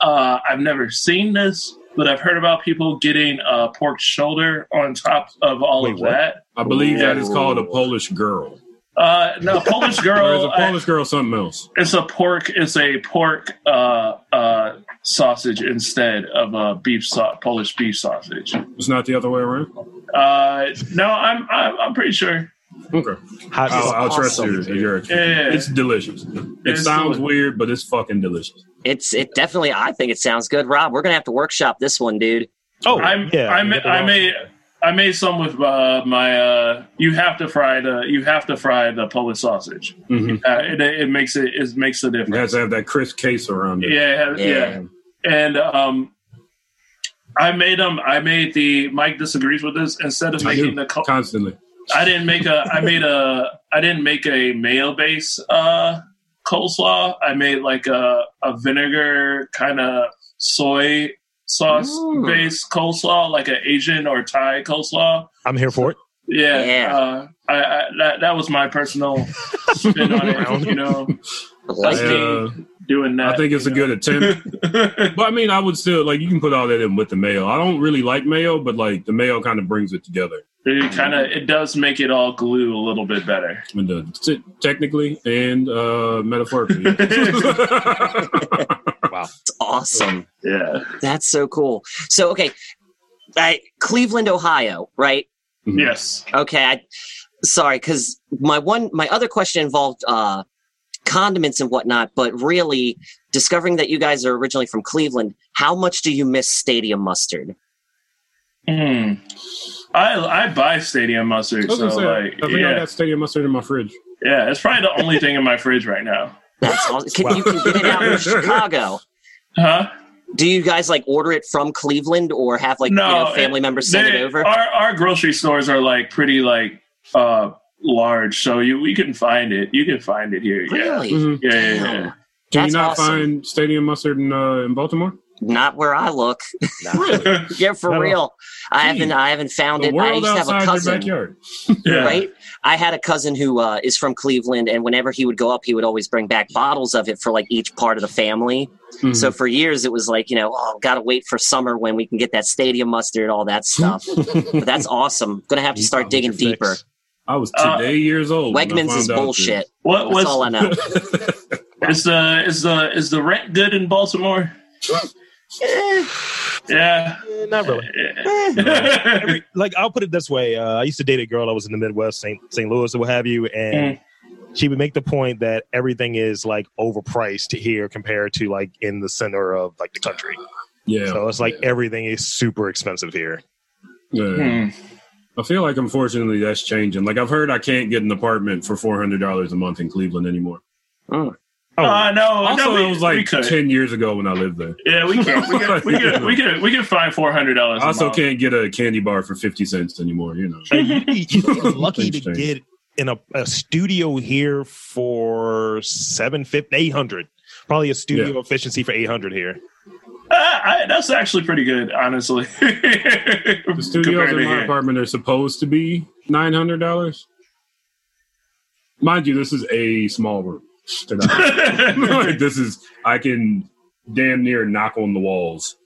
uh, I've never seen this, but I've heard about people getting a pork shoulder on top of all Wait, of what? that. I believe that is called a Polish girl. Uh, no, *laughs* Polish Or is girl. a Polish girl something else? It's a pork. It's a pork uh, uh, sausage instead of a beef sau- Polish beef sausage. It's not the other way around. Uh, no, I'm, I'm I'm pretty sure. Okay, Hot I'll, I'll trust awesome. your, your Yeah. It's delicious. It It's sounds delicious. weird, but it's fucking delicious. It's it definitely. I think it sounds good, Rob. We're gonna have to workshop this one, dude. Oh, I'm, yeah. I, ma- I made I made some with uh, my. Uh, you have to fry the you have to fry the Polish sausage. Mhm. Uh, it, it makes it it makes a It has difference. to have that crisp case around it. Yeah, yeah, and um, I made them. I made the Mike disagrees with this. Instead of I making do. the, co- Constantly. I didn't make a. I made a. I didn't make a mayo base uh, coleslaw. I made like a a vinegar kind of soy sauce based coleslaw, like an Asian or Thai coleslaw. I'm here for it. Yeah, Yeah. Uh, I, I that that was my personal spin on it. *laughs* You know, Like I, it. uh, doing that. I think it's a good attempt. *laughs* But I mean, I would still like you can put all that in with the mayo. I don't really like mayo, but like the mayo kind of brings it together. It kind of it does make it all glue a little bit better. And, t- technically and uh, metaphorically. *laughs* Wow it's awesome. Yeah. That's so cool. So okay, I, Cleveland, Ohio, right? Yes. Okay, I sorry because my one my other question involved uh, condiments and whatnot, but really discovering that you guys are originally from Cleveland, how much do you miss stadium mustard? Hmm. I I buy stadium mustard, I so say, like I think I yeah, got stadium mustard in my fridge. yeah. It's probably the only thing in my fridge right now. That's awesome. Can, you can get it out in Chicago. Huh? Do you guys like order it from Cleveland or have like No, you know, family it- members send They- it over? Our our grocery stores are like pretty like uh large, so you we can find it. You can find it here. Yeah. Really? Mhm. Yeah, yeah, yeah. Can That's you not awesome. find stadium mustard in uh, in Baltimore? Not where I look. *laughs* Yeah, for No, no. real. I Gee, haven't. I haven't found it. I world used to have a cousin. backyard. *laughs* yeah. right? I had a cousin who uh, is from Cleveland, and whenever he would go up, he would always bring back bottles of it for like each part of the family. Mhm. So for years, it was like you know, oh, gotta wait for summer when we can get that stadium mustard, all that stuff. *laughs* but that's awesome. Gonna have to You start digging your fix. deeper. I was Uh, today years old. Wegmans is found out bullshit. What That's what's all I know. that- *laughs* is the is the is the rent good in Baltimore? Eh, Yeah. Eh, not really. Yeah. *laughs* Every- like I'll put it this way: uh, I used to date a girl I was in the Midwest, St. St. Louis, or what have you, and she would make the point that everything is like overpriced here compared to like in the center of like the country. yeah. So it's like everything is super expensive here. yeah. Hmm. I feel like unfortunately that's changing. Like I've heard I can't get an apartment for four hundred dollars a month in Cleveland anymore. mm. Oh, Uh, no, Also, no, we, it was like ten years ago when I lived there. Yeah, we can. We can. We can. We can. We can find four hundred dollars. I also can't get a candy bar for fifty cents anymore. You know. You, *laughs* you're lucky to change. get in a, a studio here for seven fifty, eight hundred. Probably a studio efficiency for eight hundred here. Uh, I, that's actually pretty good, honestly. *laughs* The studios in my apartment are supposed to be nine hundred dollars. Mind you, this is a small room. *laughs* They're not- *laughs* *laughs* like, this is I can damn near knock on the walls.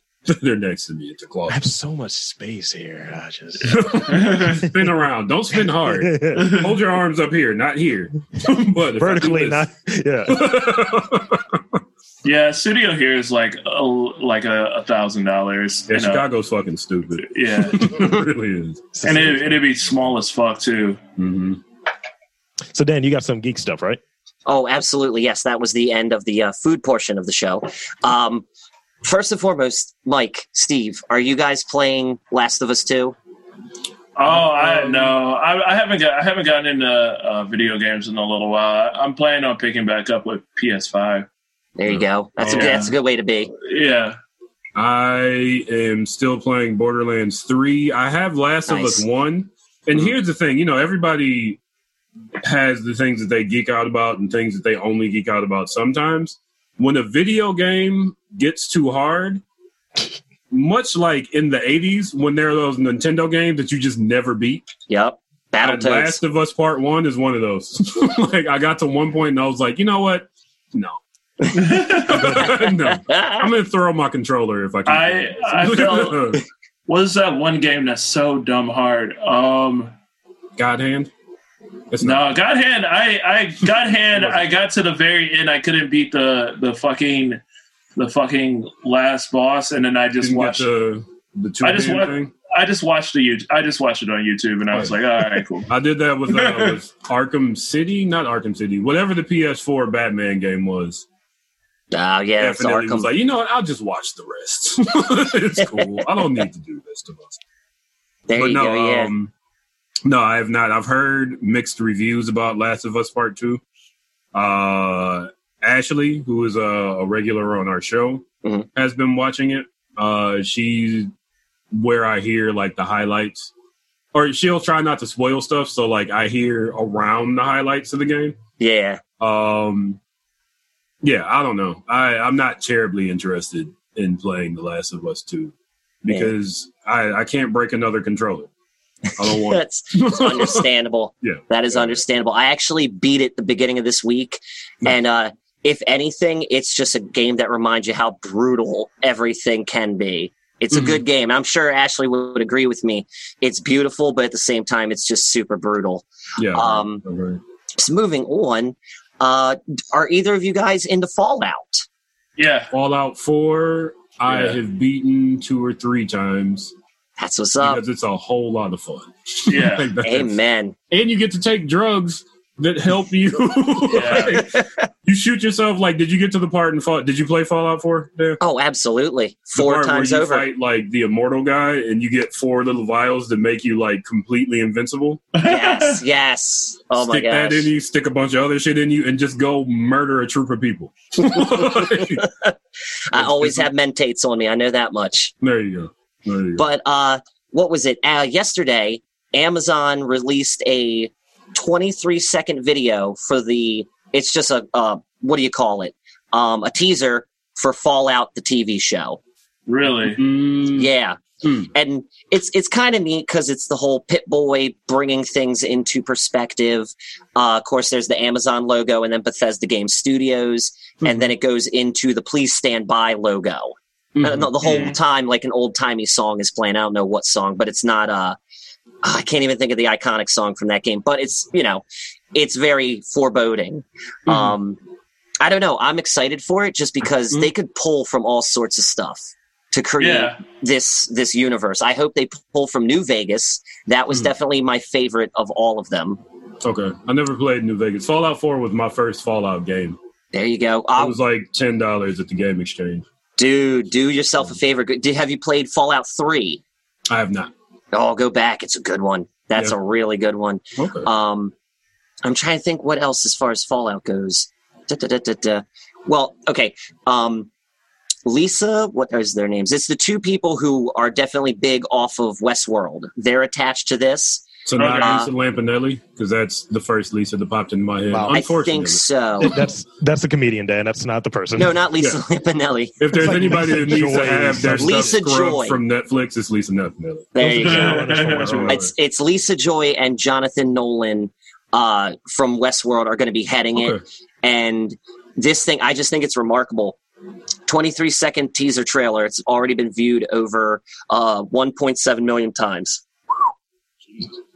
They're next to me. It's a I closet. I have so much space here. I just spin around. Don't spin hard. Hold your arms up here, not here. but if I do vertically, not yeah. yeah, studio here is like a, like a, a thousand dollars. yeah, you know. Chicago's fucking stupid. Yeah, it really is. and it, it'd be small as fuck too. hmm So Dan, you got some geek stuff, right? Oh, absolutely. Yes, that was the end of the uh, food portion of the show. Um, first and foremost, Mike, Steve, are you guys playing Last of Us Two? Oh, I no, I, I haven't got I haven't gotten into uh, video games in a little while. I, I'm planning on picking back up with PS5. There you go. That's a that's a good way to be. Yeah, I am still playing Borderlands 3. I have Last of Us 1. And Mhm. here's the thing, you know, everybody has the things that they geek out about and things that they only geek out about sometimes. When a video game gets too hard, much like in the 80s when there are those Nintendo games that you just never beat, Yep. and Battletoads. Last of Us Part 1 is one of those. *laughs* like I got to one point and I was like, "You know what? No. *laughs* no, I'm gonna throw my controller if I can. I I *laughs* felt what is that one game that's so dumb hard? Um, God Hand. It's no, not. God Hand. I I God *laughs* Hand. I got to the very end. I couldn't beat the the fucking the fucking last boss, and then I just watched the the two. I just watched. Thing? I just watched the YouTube. I just watched it on YouTube, and I was like, "All right, cool." *laughs* I did that with, uh, *laughs* with Arkham City, not Arkham City, whatever the PS4 Batman game was. Oh yeah, definitely was like, you know what? I'll just watch the rest. it's cool. I don't need to do this to us. There but you no, go. Yeah. Um, no, I have not. I've heard mixed reviews about Last of Us Part Two. Uh, Ashley, who is a, a regular on our show, mm-hmm. has been watching it. Uh, she's where I hear like the highlights, or she'll try not to spoil stuff. So like I hear around the highlights of the game. Yeah. Um, yeah, I don't know. I I'm not terribly interested in playing The Last of Us Two because I I can't break another controller. I don't want. that's, that's understandable. *laughs* yeah, that is yeah. understandable. I actually beat it the beginning of this week, and uh, if anything, it's just a game that reminds you how brutal everything can be. It's mm-hmm. a good game. I'm sure Ashley would agree with me. It's beautiful, but at the same time, it's just super brutal. Yeah. Um, so moving on, uh, are either of you guys into Fallout? Yeah. Fallout 4, yeah. I have beaten two or three times. That's what's up. Because it's a whole lot of fun. Yeah. *laughs* like Amen. And you get to take drugs that help you. *laughs* *laughs* like, you shoot yourself. Like, did you get to the part in Fall? Did you play Fallout Four? There? Oh, absolutely. Four times over. Fight like the immortal guy, and you get four little vials that make you like completely invincible. Yes, yes. Oh stick my gosh. Stick that in you. Stick a bunch of other shit in you, and just go murder a troop of people. I always have mentats on me. I know that much. There you go. There you go. But uh, what was it? Uh, yesterday, Amazon released a 23 second video for the it's just a uh, what do you call it um, a teaser for fallout the tv show really mm. yeah mm. and it's it's kind of neat because it's the whole Pip-Boy bringing things into perspective uh, of course there's the amazon logo and then bethesda game studios and then it goes into the please stand by logo mm-hmm. uh, the whole time like an old timey song is playing i don't know what song but it's not uh Ah, I can't even think of the iconic song from that game, but it's you know, it's very foreboding. Mm-hmm. Um, I don't know. I'm excited for it just because mm-hmm. they could pull from all sorts of stuff to create yeah. this this universe. I hope they pull from New Vegas. That was mm-hmm. definitely my favorite of all of them. Okay, I never played New Vegas. Fallout Four was my first Fallout game. There you go. It was like ten dollars at the game exchange. Dude, do yourself a favor. Did have you played Fallout Three? I have not. Oh, go back. It's a good one. That's yeah. a really good one. Okay. Um, I'm trying to think what else as far as Fallout goes. Da, da, da, well, okay. Um, Lisa, what is their names? It's the two people who are definitely big off of Westworld. They're attached to this. So not uh, Lisa Lampanelli, because that's the first Lisa that popped into my head. Wow. I think so. That's that's the comedian, Dan. That's not the person. No, not Lisa yeah. Lampanelli. If there's like anybody that needs to have their Lisa stuff Joy. from Netflix, it's Lisa Lampanelli. There you go. it's it's Lisa Joy and Jonathan Nolan uh, from Westworld are going to be heading okay. it, and this thing, I just think it's remarkable. 23 second teaser trailer. It's already been viewed over uh, 1.7 million times.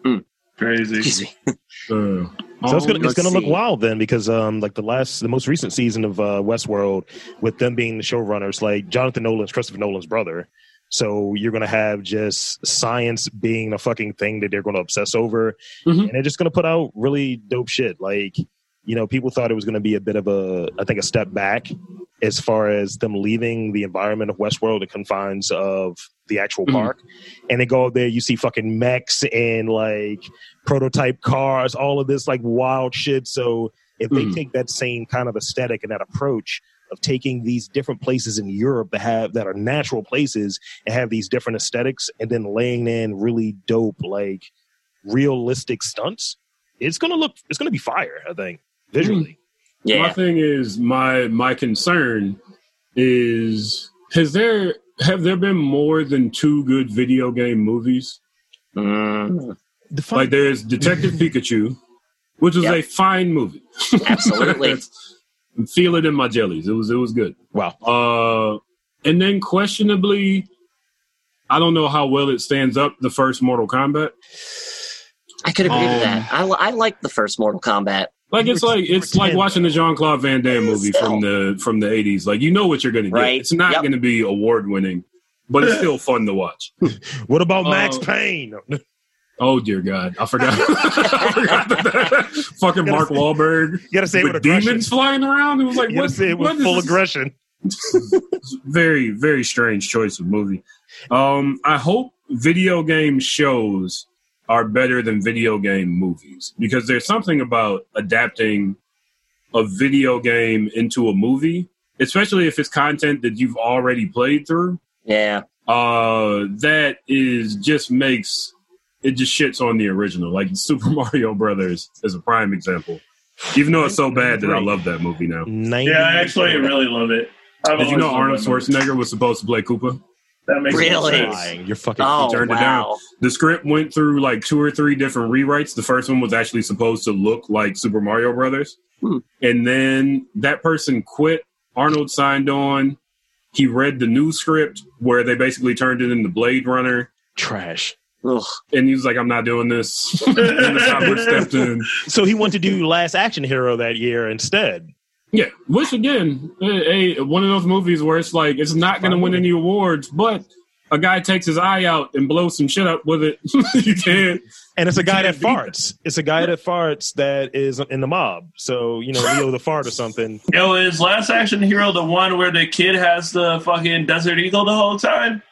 Mm. Crazy. Excuse me. uh, so it's gonna it's gonna look wild then because um like the last the most recent season of uh, Westworld with them being the showrunners like Jonathan Nolan's Christopher Nolan's brother. So you're gonna have just science being a fucking thing that they're gonna obsess over, mm-hmm. and they're just gonna put out really dope shit. Like you know, people thought it was gonna be a bit of a I think a step back as far as them leaving the environment of Westworld, the confines of the actual mm-hmm. park. And they go there, you see fucking mechs and like prototype cars, all of this like wild shit. So if they mm-hmm. take that same kind of aesthetic and that approach of taking these different places in Europe that have that are natural places and have these different aesthetics and then laying in really dope like realistic stunts, it's gonna look it's gonna be fire, I think, visually. Yeah. My thing is my my concern is has there have there been more than two good video game movies? Mm. like there's Detective *laughs* Pikachu, which is yep. a fine movie. Absolutely. *laughs* Feel it in my jellies. It was it was good. Wow. Uh, and then questionably, I don't know how well it stands up. The first Mortal Kombat. I could agree Um, with that. I, I like the first Mortal Kombat. Like it's like it's like watching the Jean Claude Van Damme movie from the from the eighties. Like you know what you're gonna get. Right. It's not Yep. gonna be award winning, but it's still fun to watch. *laughs* What about Max Uh, Payne? Oh dear God, I forgot. *laughs* I forgot that. *laughs* Fucking Mark Wahlberg You gotta say with with demons flying around. It was like You what, say it what with is full this? aggression. very very strange choice of movie um i hope video game shows are better than video game movies because there's something about adapting a video game into a movie especially if it's content that you've already played through Yeah. uh that is just makes it just shits on the original like *laughs* super mario brothers is a prime example even though it's so bad that i love that movie now 90 Yeah, I actually really love it. I've did you know arnold loved that movie. schwarzenegger was supposed to play koopa That makes Really? sense. You're fucking. Oh, turned it wow. the script went through like two or three different rewrites. The first one was actually supposed to look like Super Mario Brothers, Hmm. and then that person quit. Arnold signed on. He read the new script where they basically turned it into Blade Runner, trash. Ugh. and he was like, "I'm not doing this." *laughs* and the Howard stepped in. So he wanted to do Last Action Hero that year instead. Yeah, which again, a, a- one of those movies where it's like it's not going to win any awards, but a guy takes his eye out and blows some shit up with it. *laughs* you can't. And it's a guy that can't that. farts. It's a guy that farts that is in the mob. So, you know, Leo the fart or something. *laughs* Yo, is Last Action Hero the one where the kid has the fucking Desert Eagle the whole time?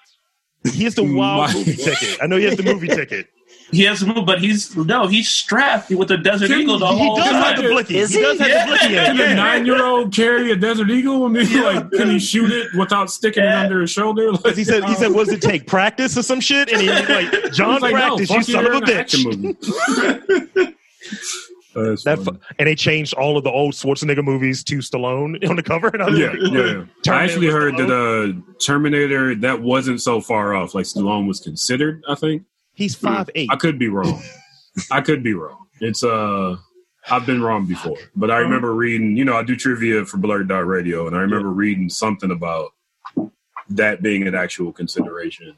He has the *laughs* wild movie ticket. I know he has the movie ticket. He has to move, but he's no, he's strapped with a Desert Can- Eagle the he He whole does have time. the blicky. Is he? does he? have the blicky. *laughs* Yeah. Can it. a nine year old carry a desert eagle? I mean, like, can he shoot it without sticking it under his shoulder? *laughs* Like, He said, he said, what does it take? Practice or some shit? And he *laughs* like, John He's like, practice, fuck you son of a you're in an action bitch. movie. That funny. and they changed all of the old Schwarzenegger movies to Stallone on the cover. And I was yeah, like, yeah. I Terminator actually with heard that uh, Terminator that wasn't so far off. Like Stallone was considered. I think he's five eight. I could be wrong. I could be wrong. It's uh, I've been wrong before, but I remember reading. You know, I do trivia for Blurd Dot Radio, and I remember reading something about that being an actual consideration.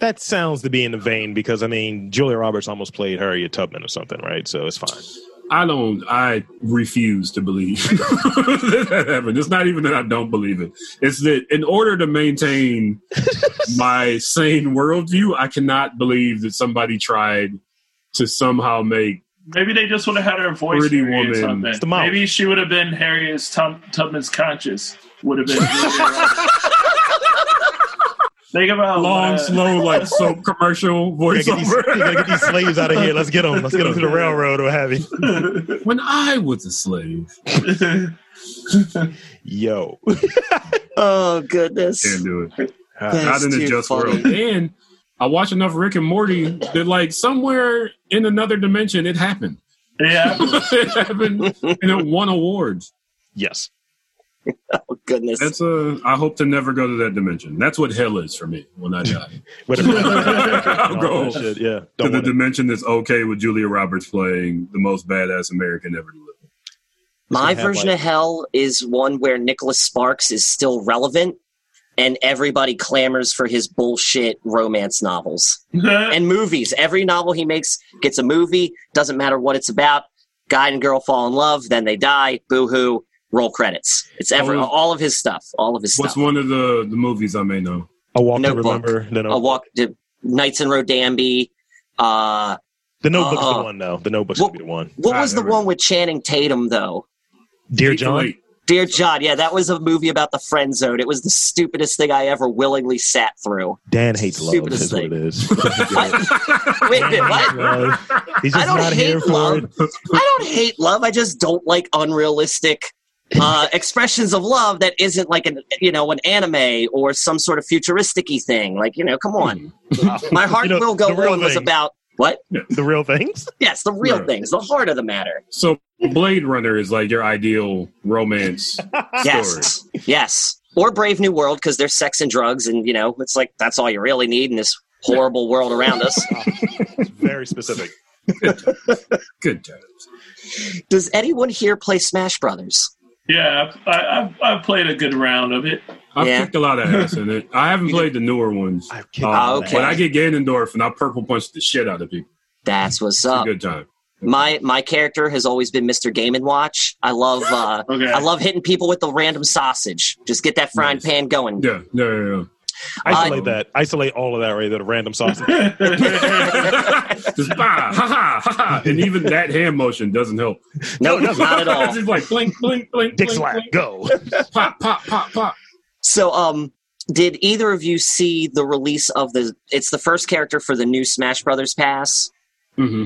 That sounds to be in the vein because I mean Julia Roberts almost played Harriet Tubman or something, right? So it's fine. I don't. I refuse to believe that, *laughs* that happened. It's not even that I don't believe it. It's that in order to maintain my sane worldview, I cannot believe that somebody tried to somehow make. Maybe they just would have had her voice Pretty woman. Tubman. It's the mouth. Maybe she would have been Harriet Tub- Tubman's conscious. Would have been. *laughs* Think about Long, uh, slow, like soap commercial *laughs* We gotta, get these, we voiceover. gotta get these slaves out of here. Let's get them. Let's get them to the railroad or have you. *laughs* when I was a slave, *laughs* Yo, Oh goodness. can't do it. That's Not in the just funny. world. And I watch enough Rick and Morty that, like, somewhere in another dimension, it happened. yeah. it happened, and it won awards. yes. *laughs* Oh goodness. That's a. I hope to never go to that dimension. That's what hell is for me when I die. *laughs* Whatever. *laughs* I'll go That shit, Yeah. to Don't the want it. dimension that's okay with Julia Roberts playing the most badass American ever to live. My version like- of hell is one where Nicholas Sparks is still relevant and everybody clamors for his bullshit romance novels and movies. Every novel he makes gets a movie, doesn't matter what it's about. Guy and girl fall in love, then they die, boo hoo, roll credits. It's every Oh. all of his stuff. All of his What's stuff. one of the the movies I may know? A walk Notebook. to remember. The, A note, walk to Nights in Rodanthe. Uh the notebook's uh, the one, though. The notebook's what- gonna be the one. what Ah, was the never- one with Channing Tatum though? Dear John. Dear John, yeah, that was a movie about the friend zone. It was the stupidest thing I ever willingly sat through. Dan hates love. Stupidest Is what thing. *laughs* it is. *laughs* Wait a minute, what? Love. He's I don't not here hate for love. it. I don't hate love. I just don't like unrealistic uh, expressions of love that isn't like an you know an anime or some sort of futuristic-y thing. Like you know, come on. My heart You know, will go the real on was about what? The real things. Yes, the real Right. things, the heart of the matter. So Blade Runner is like your ideal romance *laughs* story. Yes, yes. Or Brave New World because there's sex and drugs, and you know, it's like that's all you really need in this horrible world around us. It's *laughs* very specific. Good times. Does anyone here play Smash Brothers? Yeah, I, I've, I've played a good round of it. I've Yeah. kicked a lot of ass in it. I haven't *laughs* played the newer ones. I've kicked Uh, okay. But I get Ganondorf and I purple punch the shit out of people. That's what's It's a up. good time. My my character has always been Mr. Game and Watch. I love uh, *gasps* Okay. I love hitting people with the random sausage. Just get that frying Nice. pan going. Yeah, yeah, yeah. Isolate Uh, that. Isolate all of that right there. The random sausage. *laughs* Just *laughs* bah, ha ha ha ha, and even that hand motion doesn't help. No, no not at all. *laughs* it's just like blink, blink, blink, Dick blink, slap. blink. Go. pop, pop, pop, pop. So, um, did either of you see the release of the? It's the first character for the new Smash Brothers Pass. Mm-hmm.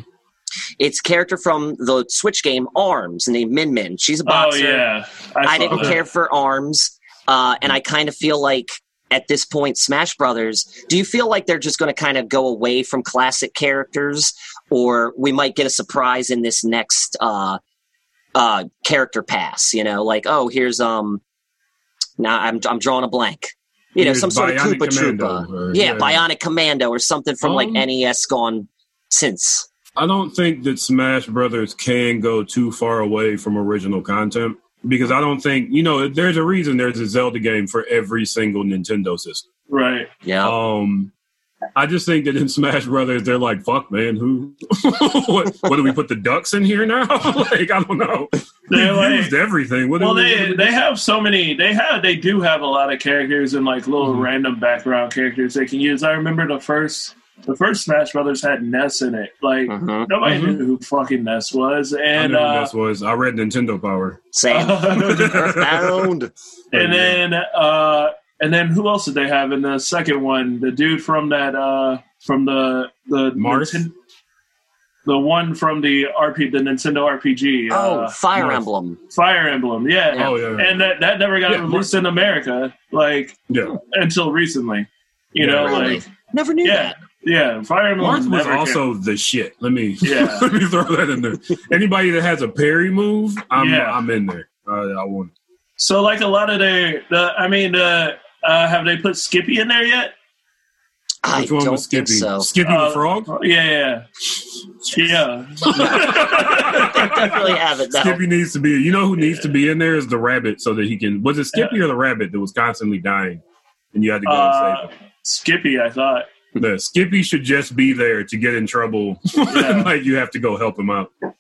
It's character from the Switch game Arms named Min Min. She's a boxer. oh yeah, I, saw didn't that. care for Arms, uh, and I kind of feel like at this point, Smash Brothers. Do you feel like they're just going to kind of go away from classic characters, or we might get a surprise in this next uh, uh, character pass? You know, like oh, here's um, now I'm I'm drawing a blank. You know, some sort of Bionic Koopa Commando, Troopa. or- yeah, yeah. Bionic Commando or something from like Um, NES gone since. I don't think that Smash Brothers can go too far away from original content because I don't think you know. There's a reason there's a Zelda game for every single Nintendo system. right. Yeah. Um, I just think that in Smash Brothers, they're like, "Fuck, man, who? *laughs* what, what do we put the ducks in here now? *laughs* like, I don't know. They're like- used everything. What do Well, we- they they have so many. They have they do have a lot of characters and like little Mhm. random background characters they can use. I remember the first the first Smash Brothers had Ness in it. Like Mhm. nobody Mhm. knew who fucking Ness was, I and know who uh, this was. I read Nintendo Power. Same. *laughs* Earthbound. and then uh, and then who else did they have in the second one? The dude from that uh, from the the Marth? Ninten- the one from the RP the Nintendo RPG. Oh, uh, Fire Marth. Emblem. Fire Emblem. Yeah. Yeah. Oh yeah, And that, that never got Yeah, released in America, like yeah. until recently. You Yeah, know, really. like Never knew yeah, that. Yeah. Fire Emblem Marth was never also the shit. Let me *laughs* Yeah. let me throw that in there. Anybody that has a parry move, I'm Yeah. I'm in there. Uh, I want. So like a lot of their, the, I mean, uh, uh, have they put Skippy in there yet? I Which one don't was Skippy? think so. Skippy Uh, the frog. Yeah, yeah, yeah. Definitely haven't. No. Skippy needs to be. You know who needs to be in there is the rabbit, so that he can. Was it Skippy or the rabbit that was constantly dying, and you had to go and Uh, save him? Skippy, I thought. The Skippy should just be there to get in trouble. *laughs* *laughs* Yeah. like you have to go help him out. Yeah.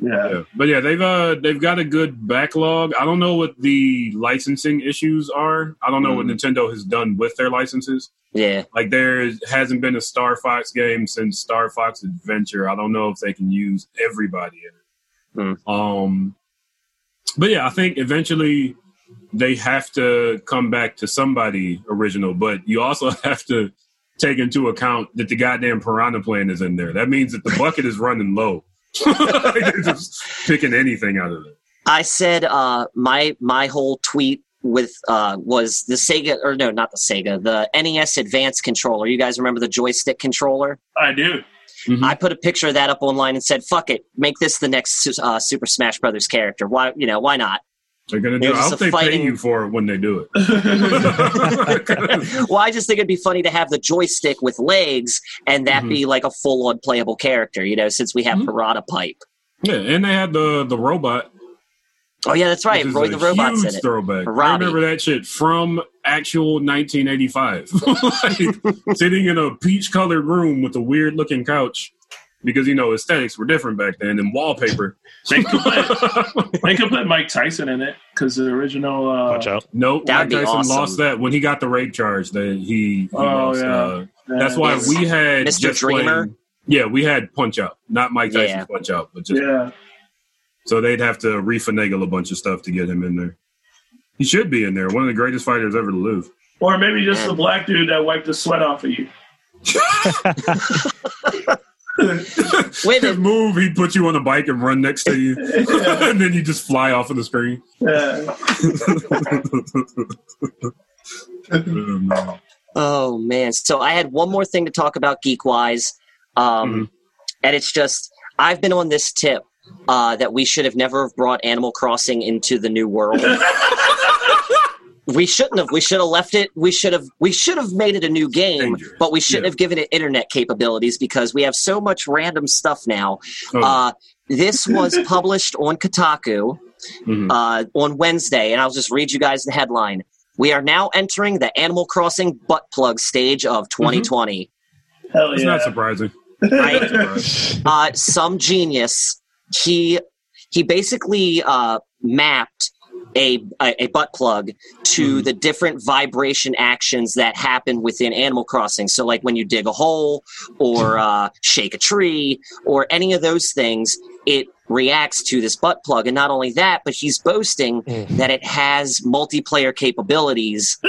Yeah. But yeah, they've uh they've got a good backlog. I don't know what the licensing issues are. I don't know what Nintendo has done with their licenses. Yeah. Like there hasn't been a Star Fox game since Star Fox Adventure. I don't know if they can use everybody in it. Um, but yeah, I think eventually they have to come back to somebody original. But you also *laughs* have to take into account that the goddamn Piranha Plant is in there. That means that the bucket is running low. *laughs* Like, they're just picking anything out of it. I said uh, my my whole tweet with uh, was the Sega or no, not the Sega, the NES Advance controller. You guys remember the joystick controller? I do. Mhm. I put a picture of that up online and said, "Fuck it, make this the next uh, Super Smash Brothers character." Why, you know, why not? They're gonna do. There's I hope they pay fighting- you for it when they do it. *laughs* well, I just think it'd be funny to have the joystick with legs and that Mhm. be like a full on playable character. You know, since we have Mhm. Piranha Pipe. yeah, and they had the the robot. Oh yeah, that's right. Roy the robot's huge in it. Throwback. I remember that shit from actual 1985. *laughs* like, sitting in a peach colored room with a weird looking couch because you know aesthetics were different back then and wallpaper. *laughs* They could put, they could put Mike Tyson in it because the original. Uh, Punch out. Nope, That'd Mike be Tyson awesome. lost that when he got the rape charge. That he, he Oh, lost. yeah. Uh, that's why Yes. we had Mr. just Dreamer? playing- yeah, we had Punch Out, not Mike Tyson's Yeah. Punch Out, but just Yeah. so they'd have to refinagle a bunch of stuff to get him in there. He should be in there. One of the greatest fighters ever to live. Or maybe just the black dude that wiped the sweat off of you. *laughs* *laughs* Wait a *laughs* His move, he'd put you on a bike and run next to you, *laughs* *laughs* and then you just fly off of the screen. Yeah. Oh, man. Oh man! So I had one more thing to talk about geek wise, um, Mm-hmm. and it's just I've been on this tip uh, that we should have never brought Animal Crossing into the new world. We shouldn't have. We should have left it. We should have. We should have made it a new game, Dangerous. but we shouldn't Yeah. have given it internet capabilities because we have so much random stuff now. Oh, Uh, this was *laughs* published on Kotaku, Mhm. uh, on Wednesday, and I'll just read you guys the headline. We are now entering the Animal Crossing butt plug stage of 2020. Hell It's not surprising. Right? uh, some genius he he basically uh, mapped a, a butt plug to Mhm. the different vibration actions that happen within Animal Crossing. So, like when you dig a hole or uh, shake a tree or any of those things, it reacts to this butt plug. And not only that, but he's boasting Mm. that it has multiplayer capabilities. *laughs*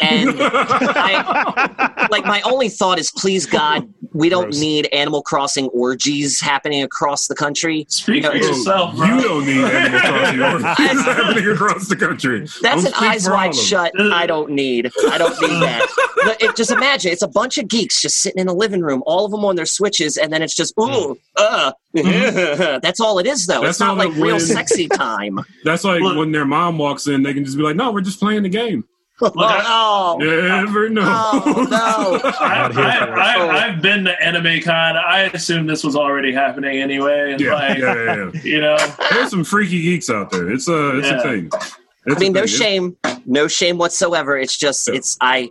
and I, *laughs* like my only thought is please god we don't Gross. need animal crossing orgies happening across the country Speak You for yourself, bro. You don't need Animal Crossing orgies *laughs* *laughs* happening across the country. that's Don't an eyes wide shut i don't need i don't need that but it, just imagine it's a bunch of geeks just sitting in a living room all of them on their switches and then it's just ooh uh that's all it is though. That's it's not all like that real when- sexy time That's like Look. when their mom walks in, they can just be like, "No, we're just playing the game." *laughs* oh, You never know. Oh, no. *laughs* I, I, I, I've been to Anime Con. I assume this was already happening anyway. And yeah, like, yeah, yeah, yeah. you know, There's some freaky geeks out there. It's a, it's Yeah. a thing. It's i mean no thing. shame no shame whatsoever it's just Yeah. it's i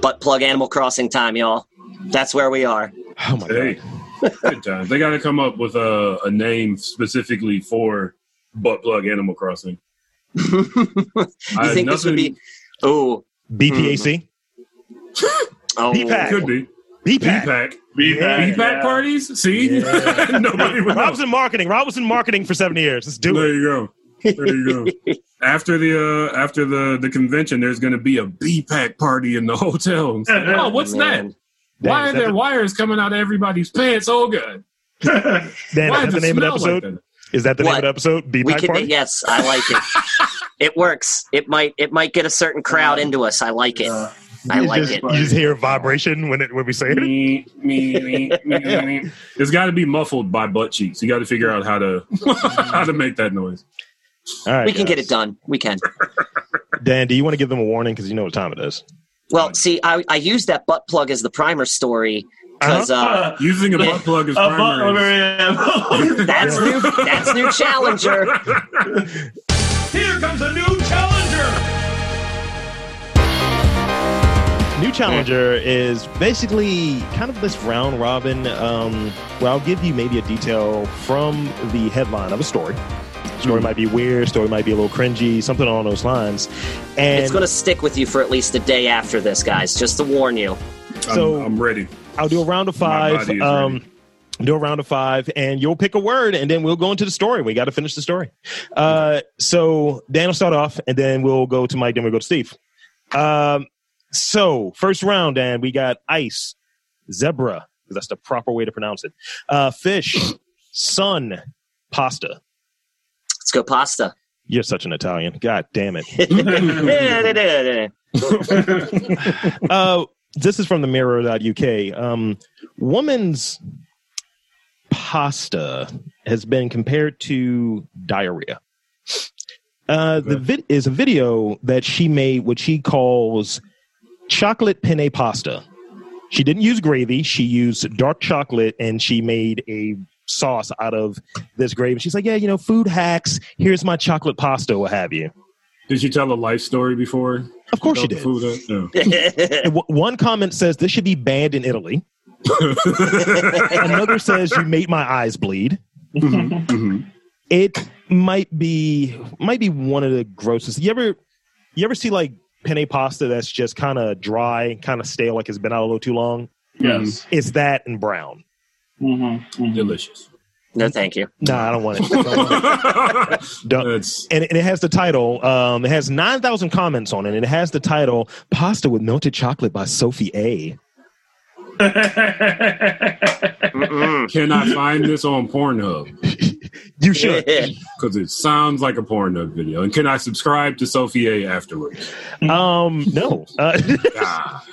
butt plug animal crossing time y'all that's where we are Oh my Hey, god. good times. They got to come up with a, a name specifically for butt plug Animal Crossing. *laughs* you I- think this would be nothing- oh BPAC. *gasps* oh B-Pack. Could be BPAC. B-Pack. be Yeah. back. B-Pack parties? See? Yeah. *laughs* Nobody would know. Rob's in marketing. Rob was in marketing for seven years. Let's do There it. you go. There you go. *laughs* after the uh, after the the convention, there's going to be a B-Pack party in the hotel. *laughs* Oh, what's Man. that? Why are there the- wires coming out of everybody's pants? Oh, good. Dan, Why is that the name of the smell like episode? that? Is that the name of the episode? we BPAC can party. yes i like it it works it might it might get a certain crowd into us i like it Uh, i You like just, it You just hear vibration when it when we say it. Me, me, me, me, me. *laughs* It's got to be muffled by butt cheeks. You got to figure out how to *laughs* how to make that noise. All right, we can get it done we can Dan, do you want to give them a warning because you know what time it is? well see i i used that butt plug as the primer story because uh uh, *laughs* Using a butt plug is a primary. butler. that's new that's new challenger Here comes a new challenger. New challenger is basically kind of this round robin um, where I'll give you maybe a detail from the headline of a story. Story might be weird, story might be a little cringy, something along those lines. And it's going to stick with you for at least a day after this guys just to warn you So- I'm, I'm ready. I'll do a round of My five. body is Um, ready. Do a round of five, and you'll pick a word, and then we'll go into the story. We got to finish the story. Uh, so Dan will start off, and then we'll go to Mike, then we'll go to Steve. Um, so first round, Dan, we got ice, zebra. That's the proper way to pronounce it. Uh, fish, sun, pasta. let's go pasta You're such an Italian. God damn it. *laughs* *laughs* Uh, this is from the mirror.uk. Um, woman's pasta has been compared to diarrhea. Uh, the vid- is a video that she made, what she calls chocolate penne pasta. She didn't use gravy. She used dark chocolate and she made a sauce out of this gravy. She's like, yeah, you know, food hacks. Here's my chocolate pasta, what have you. Did she tell a life story before? Of course she did. Food, *laughs* uh, one comment says this should be banned in Italy. No. *laughs* Another says you made my eyes bleed. Mhm, mhm. It might be might be one of the grossest. You ever you ever see like penne pasta that's just kind of dry, kind of stale, like it's been out a little too long? yes. It's that and brown. Mm-hmm. Delicious. no thank you Nah, I don't want it. Don't want it. *laughs* Don't- And, and it has the title. Um, it has nine thousand comments on it, and it has the title "Pasta with Melted Chocolate" by Sophie A. Can I find this on Pornhub? You should. Because it sounds like a Pornhub video. And can I subscribe to Sophie A afterwards? Um, no. Uh, *laughs* Ah,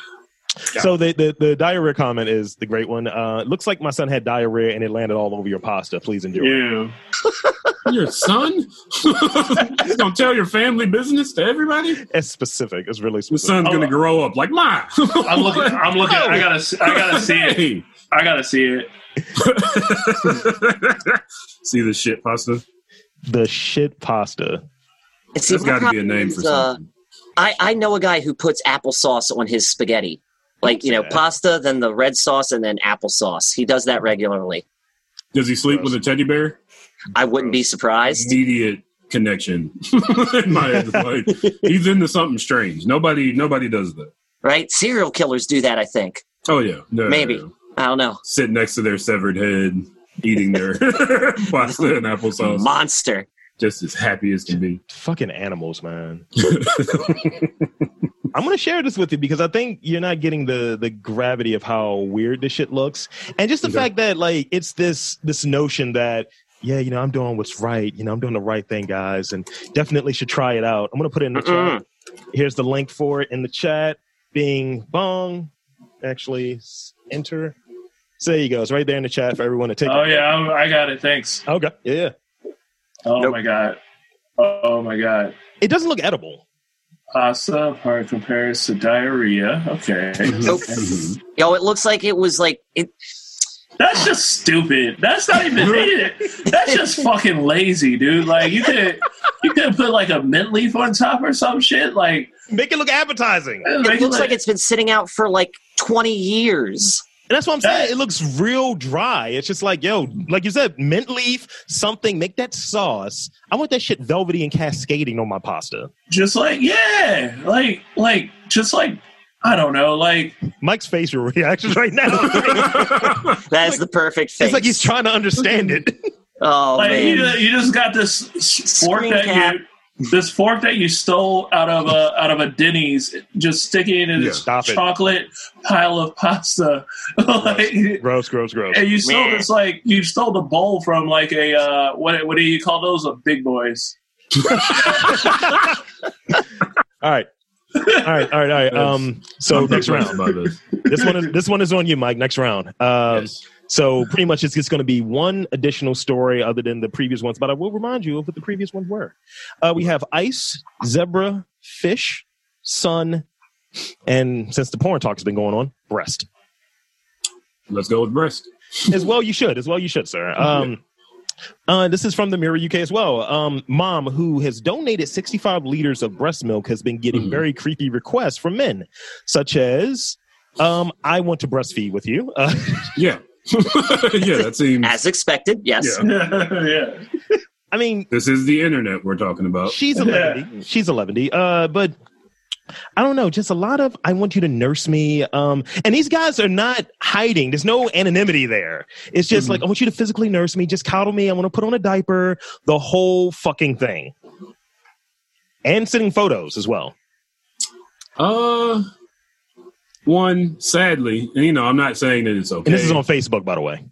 So the, the the diarrhea comment is the great one. Uh, looks like my son had diarrhea and it landed all over your pasta. Please enjoy. you. *laughs* your son? *laughs* you gonna tell your family business to everybody? It's specific. It's really The specific. son's gonna grow up like mine. I'm looking. I'm looking. I gotta. see- I gotta see it. I gotta see it. *laughs* See the shit pasta? the shit pasta. And see, That's my got to be a name is, for uh, something. I, I know a guy who puts applesauce on his spaghetti. Like, you know, Okay. pasta, then the red sauce, and then applesauce. He does that regularly. Does he sleep with a teddy bear? I wouldn't be surprised. Immediate connection *laughs* in my head. Like he's into something strange. Nobody, nobody does that. Right? Serial killers do that, I think. Oh yeah, No, Maybe. no, no. I don't know. Sit next to their severed head, eating their *laughs* pasta and applesauce, Monster. just as happy as can be. Fucking animals, man. *laughs* I'm gonna share this with you because I think you're not getting the the gravity of how weird this shit looks, and just the Okay. fact that like it's this this notion that yeah, you know, I'm doing what's right. You know, I'm doing the right thing, guys, and definitely should try it out. I'm gonna put it in the Mm-mm. chat. Here's the link for it in the chat. Bing bong. Actually, enter. So there you go. It's right there in the chat for everyone to take. Oh yeah, I'm- I got it. Thanks. Okay. Yeah. Oh Nope. my god. Oh my god. It doesn't look edible. Pasta part compares to diarrhea. Okay. Nope. *laughs* Yo, it looks like it was like it. That's just stupid. That's not even it. That's just fucking lazy, dude. Like you could you could put like a mint leaf on top or some shit. Like Make it look appetizing. And make It looks like it's been sitting out for like 20 years. That's what I'm saying. It looks real dry. It's just like, yo, like you said, mint leaf, something, make that sauce. I want that shit velvety and cascading on my pasta. just like yeah, like like just like I don't know, like Mike's facial *laughs* reactions right now. *laughs* That is the perfect face. it's like he's trying to understand it. Oh like man. you just got this s- fork that cap. you this fork that you stole out of a out of a Denny's, just sticking it in Yeah. this Stop it. chocolate pile of pasta. *laughs* like, Gross, gross, gross. and you stole Man. this like you stole the bowl from like a uh, what what do you call those? A big boys. *laughs* All right. All right, all right, all right. Um, so next round. this. This one is this one is on you, Mike. Next round. Um, Yes. So pretty much it's just going to be one additional story other than the previous ones, but I will remind you of what the previous ones were. Uh, we have ice, zebra, fish, sun, and since the porn talk has been going on, breast. Let's go with breast. as well you should as well you should sir um uh, this is from the Mirror UK as well. Um, mom, who has donated 65 liters of breast milk, has been getting Mhm. very creepy requests from men, such as, um, "I want to breastfeed with you." Uh, Yeah, *laughs* yeah. That seems. As expected, yes. Yeah. *laughs* yeah. I mean, This is the internet we're talking about. she's a levity. She's a levity. Uh, but I don't know. Just a lot of I want you to nurse me. Um, and these guys are not hiding. There's no anonymity there. It's just Mhm. like I want you to physically nurse me. Just coddle me. I want to put on a diaper. The whole fucking thing. And sending photos as well. Uh, one sadly, and you know, I'm not saying that it's okay. And this is on Facebook, by the way.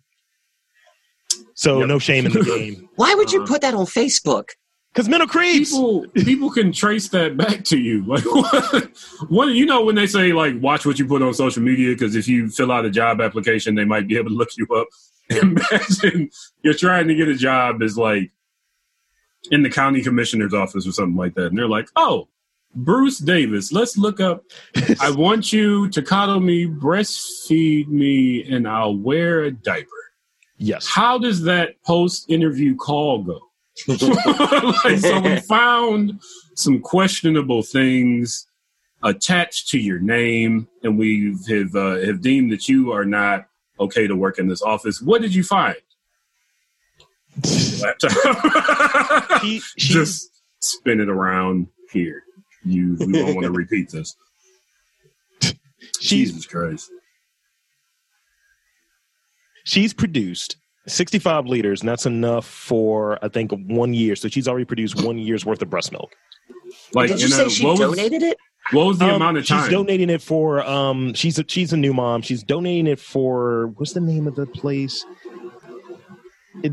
So Yep. no shame in the *laughs* game. Why would you Uh, put that on Facebook? Because men are creeps. people people can trace that back to you. *laughs* Like what, what you know when they say like watch what you put on social media because if you fill out a job application, they might be able to look you up. *laughs* Imagine you're trying to get a job as like in the county commissioner's office or something like that, and they're like, "Oh, Bruce Davis, let's look up. I *laughs* want you to coddle me, breastfeed me, and I'll wear a diaper." Yes. How does that post interview call go? *laughs* like, so we found some questionable things attached to your name, and we have uh, have deemed that you are not okay to work in this office. What did you find? *laughs* Laptop. She- she's- Just spin it around here. You we don't want to repeat this. *laughs* She's Jesus Christ. she's produced 65 liters, and that's enough for I think one year. So she's already produced one year's worth of breast milk. Like, Did you say a- she what was- donated it? What was the Um, amount of time? she's donating it for um she's a she's a new mom. She's donating it for what's the name of the place? The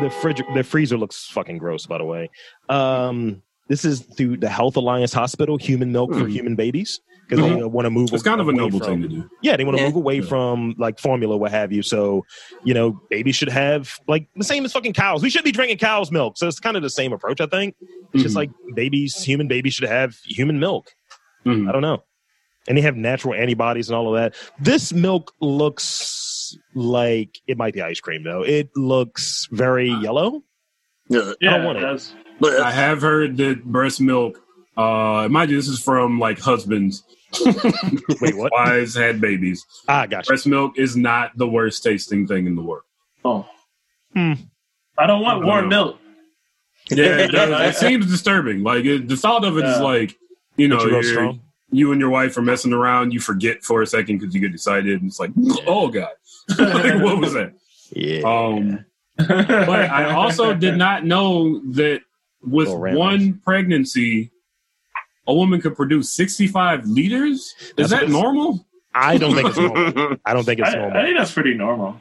the fridge the freezer looks fucking gross by the way. Um this is through the Health Alliance Hospital, human milk for Hmm. human babies because they want to move it's kind of a away noble from- thing to do. Yeah, they want to Yeah. move away Yeah. from like formula, what have you. So, you know, babies should have like the same as fucking cows. We should be drinking cow's milk. So it's kind of the same approach, I think. It's just Mhm. like babies, human babies should have human milk. Mhm. I don't know. And they have natural antibodies and all of that. This milk looks like it might be ice cream though. It looks very yellow. Yeah, Yeah, don't want it. that's- Blech. I have heard that breast milk. Uh, mind you, this is from like husbands. *laughs* Wait, what? Wives had babies. Ah, gotcha. Breast milk is not the worst tasting thing in the world. oh. Hmm. I don't want I don't warm know. milk. Yeah, *laughs* it, it seems disturbing. Like it, the thought of it is Yeah. like, you know, you you're- you and your wife are messing around. You forget for a second because you get excited, and it's like, *laughs* oh god, like, what was that? Yeah. Um, but I also did not know that with one pregnancy, a woman could produce 65 liters. Is That's that normal? I don't think it's normal. *laughs* I don't think it's I, I think that's pretty normal.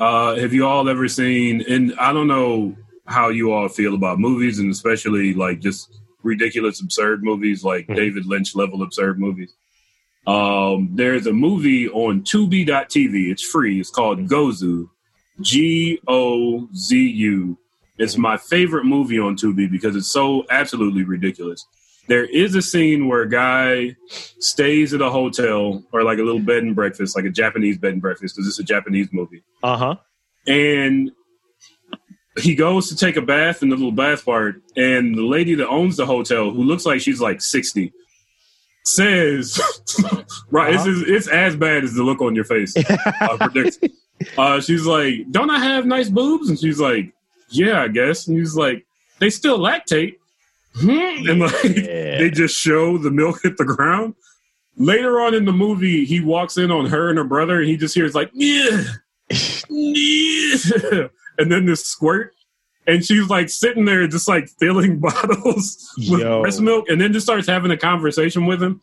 Uh, have you all ever seen? And I don't know how you all feel about movies, and especially like just ridiculous, absurd movies, like Mhm. David Lynch level absurd movies. Um, there's a movie on Tubi.tv. It's free. It's called Gozu, G O Z U. It's my favorite movie on Tubi because it's so absolutely ridiculous. There is a scene where a guy stays at a hotel or like a little bed and breakfast, like a Japanese bed and breakfast, because it's a Japanese movie Uh huh. and he goes to take a bath in the little bath part, and the lady that owns the hotel, who looks like she's like sixty, says, *laughs* "Right, Uh-huh. it's, it's as bad as the look on your face." uh, *laughs* predicts. Uh, she's like, "Don't I have nice boobs?" And she's like, "Yeah, I guess." And he's like, "They still lactate." Hmm? And like, Yeah. they just show the milk hit the ground. Later on in the movie, he walks in on her and her brother, and he just hears like, "Yeah." Yeah. *laughs* and then this squirt and she's like sitting there just like filling *laughs* bottles with Yo. breast milk and then just starts having a conversation with him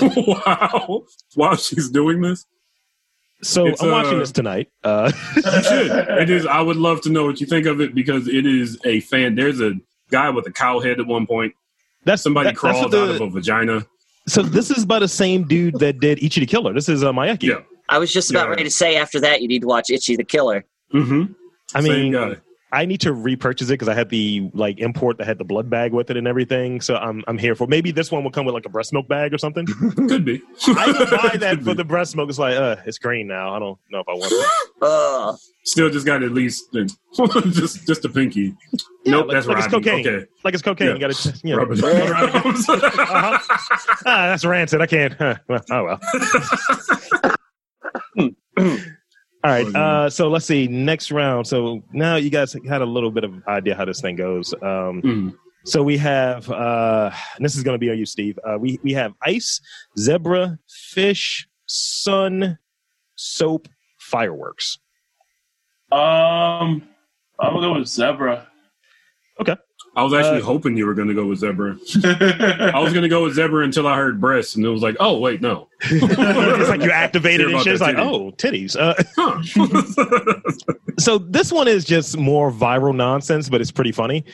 *laughs* wow while she's doing this So It's, I'm watching uh, this tonight. Uh, *laughs* you should it is i would love to know what you think of it because it is a fan there's a guy with a cow head at one point that's somebody that- that's crawled the- out of a vagina So this is by the same dude that did Ichi the Killer. This is uh, Miike. yeah I was just about Yeah. ready to say after that you need to watch Ichi the Killer. mm-hmm I Same mean, guy. I need to repurchase it because I had the like import that had the blood bag with it and everything. So I'm I'm here for maybe this one will come with like a breast milk bag or something. *laughs* could be *laughs* I would buy that Could for be. the breast milk. It's like uh, it's green now. I don't know if I want it. *gasps* Ugh. still just got at least *laughs* just just a pinky Yeah, nope like- that's like it's robbing. cocaine. okay Like it's cocaine. Yeah. You got to you know. Rub it roll around. around. Uh-huh. Ah, that's rancid. I can't. Huh. Well, oh well. *clears throat* All right. Uh, so let's see. Next round. So now you guys had a little bit of idea how this thing goes. Um, Mm. so we have. Uh, and this is going to be on you, Steve. Uh, we we have ice, zebra, fish, sun, soap, fireworks. Um, I'm gonna go with zebra. I was actually Uh, hoping you were going to go with zebra. *laughs* I was going to go with zebra until I heard breasts, and it was like, oh wait, no. *laughs* it's like you activated and. It's like, titty. oh, titties. Uh, *laughs* Huh. so this one is just more viral nonsense, but it's pretty funny.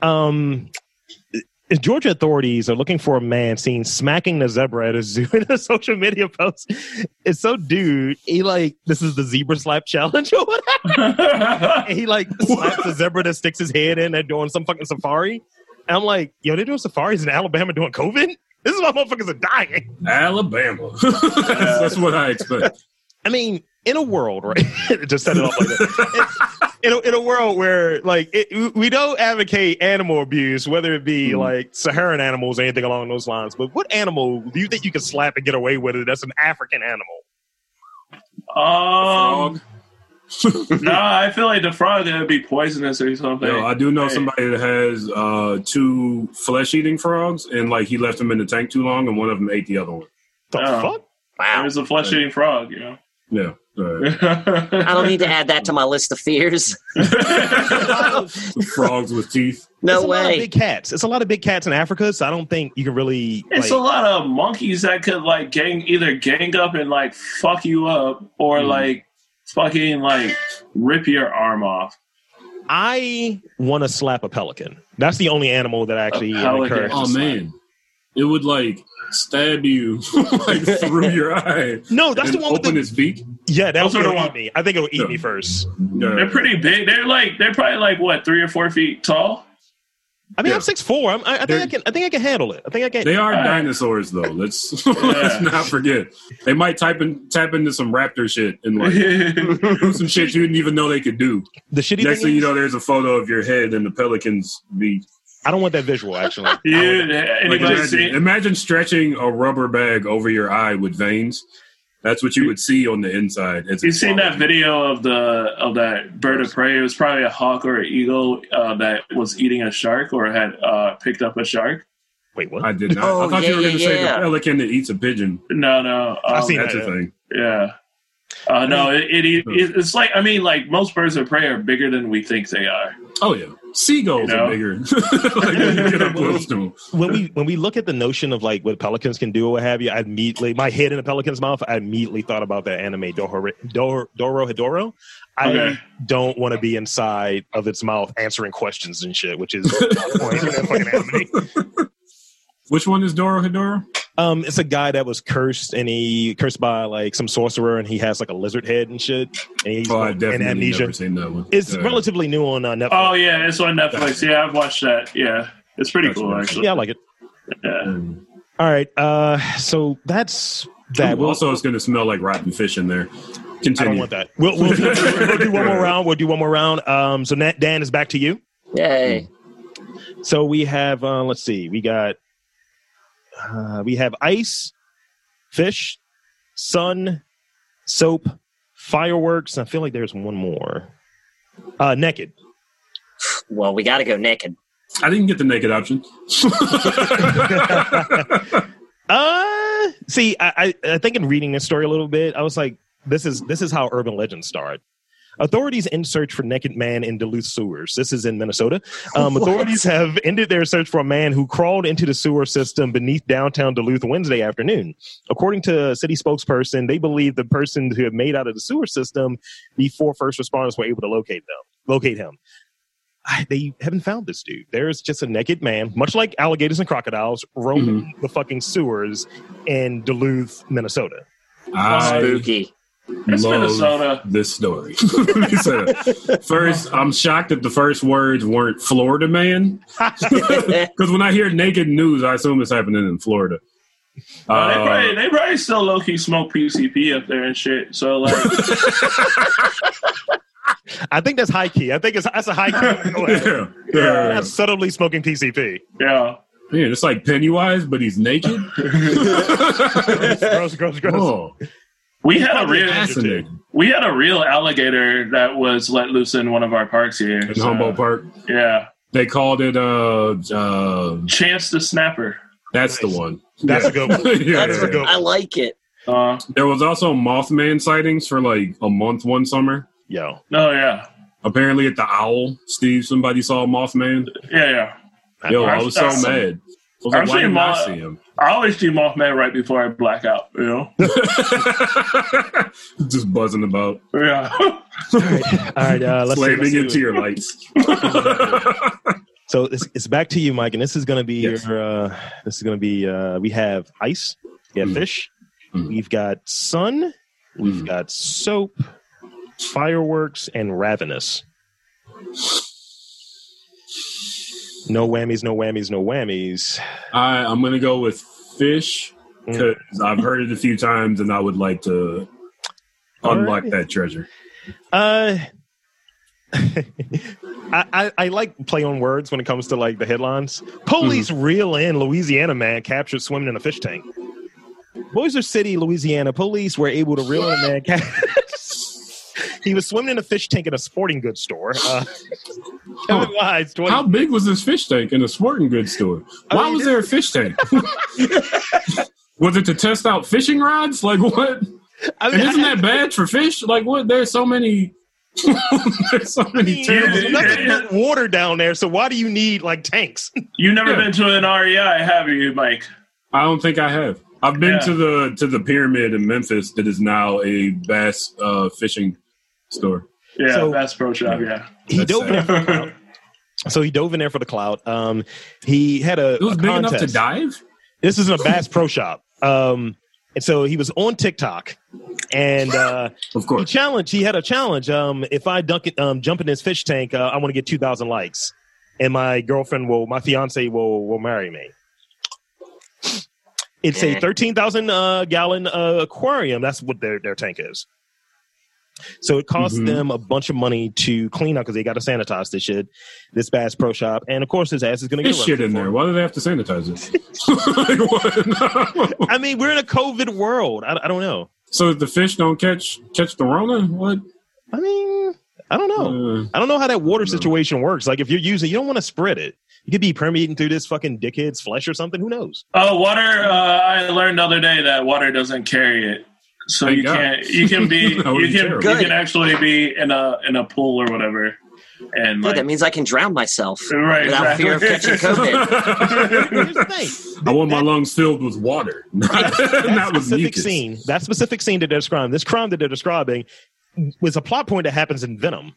Um, Georgia authorities are looking for a man seen smacking the zebra at a zoo in a *laughs* social media post. It's so dude, he like this is the zebra slap challenge or whatever. *laughs* He like slaps the zebra that sticks his head in. They're doing some fucking safari. And I'm like, yo, they're doing safaris in Alabama doing COVID. This is why motherfuckers are dying. Alabama. that's, *laughs* that's what I expect. I mean, in a world, right? Just set it off like that. In a, in a world where, like, it, we don't advocate animal abuse, whether it be Mhm. like Saharan animals or anything along those lines. But what animal do you think you can slap and get away with it? That's an African animal. um, Frog. *laughs* no, I feel like the frog would be poisonous or something. Yo, I do know Hey. somebody that has uh, two flesh-eating frogs, and like he left them in the tank too long, and one of them ate the other one. The Oh. fuck? Wow. There's a flesh-eating frog, you know. Yeah. All right. I don't need to add that to my list of fears. *laughs* frogs with teeth. No it's a lot of way. big cats. It's a lot of big cats in Africa, so I don't think you can really. It's like, a lot of monkeys that could like gang either gang up and like fuck you up or Mm. like fucking like rip your arm off. I want to slap a pelican. That's the only animal that actually A pelican. Oh Just man, it would like stab you *laughs* like through your *laughs* eye. No, that's and the one with open the. its beak. Yeah, that's Those are the gonna eat me. I think it'll eat Yeah. me first. Yeah. They're pretty big. They're like they're probably like what three or four feet tall. I mean, Yeah. I'm six four. I'm, I, I think I can. I think I can handle it. I think I can. They are Alright. dinosaurs, though. Let's *laughs* let's not forget. They might type in, tap into some raptor shit and like do some shit you didn't even know they could do. the shitty Next thing thing you know, there's a photo of your head and the pelicans be. I don't want that visual. Actually, I don't you, want that. Anybody imagine, see? imagine stretching a rubber bag over your eye with veins. That's what you would see on the inside. It's You seen that video of the of that bird of prey? It was probably a hawk or an eagle uh, that was eating a shark or had uh, picked up a shark. Wait, what? I did not. Oh, I thought yeah, you were going to yeah, say yeah. the pelican that eats a pigeon. No, no, I've um, seen That's that, a thing. Yeah. Uh, no, it, it, it it's like I mean, like most birds of prey are bigger than we think they are. Oh yeah, seagulls You know? are bigger. *laughs* like, when get up close to 'em. when we when we look at the notion of like what pelicans can do or what have you, I immediately my head in a pelican's mouth. I immediately thought about that anime Doro Doro, Dorohedoro. I Okay. don't want to be inside of its mouth answering questions and shit, which is point in that fucking anime. Which one is Dorohedoro? Um, it's a guy that was cursed and he cursed by like some sorcerer and he has like a lizard head and shit. And he's Oh, I and definitely amnesia. never seen that one. It's Yeah. relatively new on uh, Netflix. Oh yeah, it's on Netflix. Yeah, I've watched that. Yeah, it's pretty That's cool nice. actually. yeah, I like it. Yeah. Mm. All right. Uh, so that's that. Ooh, also, it's going to smell like rotten fish in there. Continue. I Continue. don't want that. We'll, we'll, do, we'll do one more *laughs* round. We'll do one more round. Um, so Nat, Dan is back to you. Yay. So we have, uh, let's see, we got, uh, we have ice, fish, sun, soap, fireworks. I feel like there's one more. Uh, naked. Well, we got to go naked. I didn't get the naked option. *laughs* Uh, see, I, I, I think in reading this story a little bit, I was like, this is this is how urban legends start. Authorities in search for naked man in Duluth sewers. This is in Minnesota. Um, authorities have ended their search for a man who crawled into the sewer system beneath downtown Duluth Wednesday afternoon. According to a city spokesperson, they believe the person who had made out of the sewer system before first responders were able to locate them, locate him. I, they haven't found this dude. There's just a naked man, much like alligators and crocodiles, roaming the fucking sewers in Duluth, Minnesota. I Spooky. It's love Minnesota. this story. Let me say that. First, I'm shocked that the first words weren't Florida man. *laughs* Because when I hear naked news, I assume it's happening in Florida. Uh, they, probably, they probably still low key smoke PCP up there and shit. So like, *laughs* I think that's high key. I think it's that's a high key. *laughs* yeah, yeah. That's subtly smoking PCP. yeah. Man, it's like Pennywise, but he's naked. gross, gross, gross. Oh, We had a real fascinating. we had a real alligator that was let loose in one of our parks here. In So, Humboldt Park, Yeah. they called it. Uh, uh, Chance the Snapper. that's Nice. the one. That's Yeah. a good one. *laughs* Yeah, That's yeah, a good one. I like it. Uh, There was also Mothman sightings for like a month one summer. Yo, oh yeah. Apparently at the Owl, Steve, somebody saw Mothman. Yeah, yeah. Yo, I was so That's- mad. I was like, I've why didn't I see him? I always see Mothman right before I black out, you know? *laughs* *laughs* Just buzzing about, Yeah. all right. Uh, let's see, slamming let's see. into your lights. So it's, it's back to you, Mike, and this is going to be Yes. your. Uh, this is going to be. Uh, we have ice. We have Mm. fish. Mm. We've got sun. We've Mm. got soap, fireworks, and ravenous. No whammies, no whammies, no whammies. I, I'm going to go with fish Mm. because I've heard it a few times and I would like to unlock Alrighty. that treasure. Uh, *laughs* I, I I like play on words when it comes to like the headlines. Police Mm-hmm. reel in Louisiana man captured swimming in a fish tank. Bossier City, Louisiana. Police were able to reel in a man. Ca- *laughs* he was swimming in a fish tank at a sporting goods store. Uh, *laughs* Kevin Wise, 20, How big was this fish tank in a sporting goods store? I Why mean, was there a fish tank? *laughs* was it to test out fishing rods? Like what? I And mean, isn't that bad for fish? Like what? There's so many. *laughs* there's so many There's tanks. Yeah. nothing but water down there, so why do you need like tanks? You never Yeah. been to an REI, have you, Mike? I don't think I have. I've been Yeah. to the to the pyramid in Memphis that is now a bass uh, fishing store. Yeah, So- that's pro shop, yeah. He That's dove in there for the clout. So he dove in there for the clout. Um, he had a, It was a big enough to dive. This is in a Bass Pro Shop. Um, and so he was on TikTok, and uh, Of he course. challenged. He had a challenge. Um, if I dunk it, um, jump in this fish tank, uh, I want to get two thousand likes. and my girlfriend will, my fiance will will marry me. It's a thirteen thousand uh, gallon uh, aquarium. That's what their their tank is. So it costs Mhm. them a bunch of money to clean up because they got to sanitize this shit, this Bass Pro Shop, and of course his ass is going to get shit in there. it. Why do they have to sanitize it? *laughs* *laughs* Like, what? I mean, we're in a COVID world. I, I don't know. so if the fish don't catch catch the Rona, what? I mean, I don't know. Uh, I don't know how that water No. situation works. Like, if you're using, you don't want to spread it. You could be permeating through this fucking dickhead's flesh or something. Who knows? Oh, water! Uh, I learned the other day that water doesn't carry it, so Thank you God. can't. You can be. *laughs* You can. terrible. You Good. can actually be in a in a pool or whatever, and Good, like that means I can drown myself right without fear of catching. *laughs* COVID. Here's the thing. I want my lungs filled with water, *laughs* not, that not specific mucus. scene, that specific scene that they're describing, this crime that they're describing, was a plot point that happens in Venom.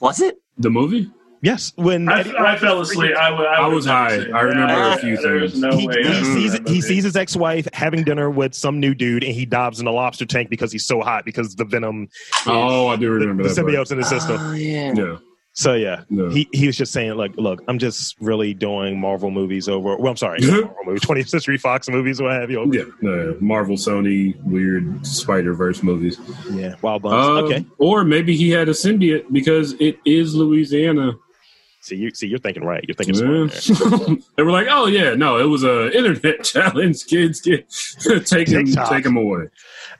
Was it? The movie? Yes, when I, Eddie- I fell asleep. I, I, I would was high. say I remember that. a few There's things. no he, way. he sees he sees his ex-wife having dinner with some new dude, and he dives in a lobster tank because he's so hot because the venom, Oh, I do the, remember the that. part. symbiote's in his system. Oh, yeah. Yeah, So yeah, yeah. he he was just saying like, look, I'm just really doing Marvel movies over. Well, I'm sorry, not *laughs* Marvel movies, 20th Century Fox movies, what have you? Over. yeah, uh, Marvel, Sony, weird Spider Verse movies. yeah, Wild Buns. Uh, okay, Or maybe he had a symbiote because it is Louisiana. See you see you're thinking right. You're thinking smart. Yeah. there. *laughs* they were like, "Oh yeah, no, it was a internet *laughs* challenge. Kids, get *laughs* take him, TikTok. take him away."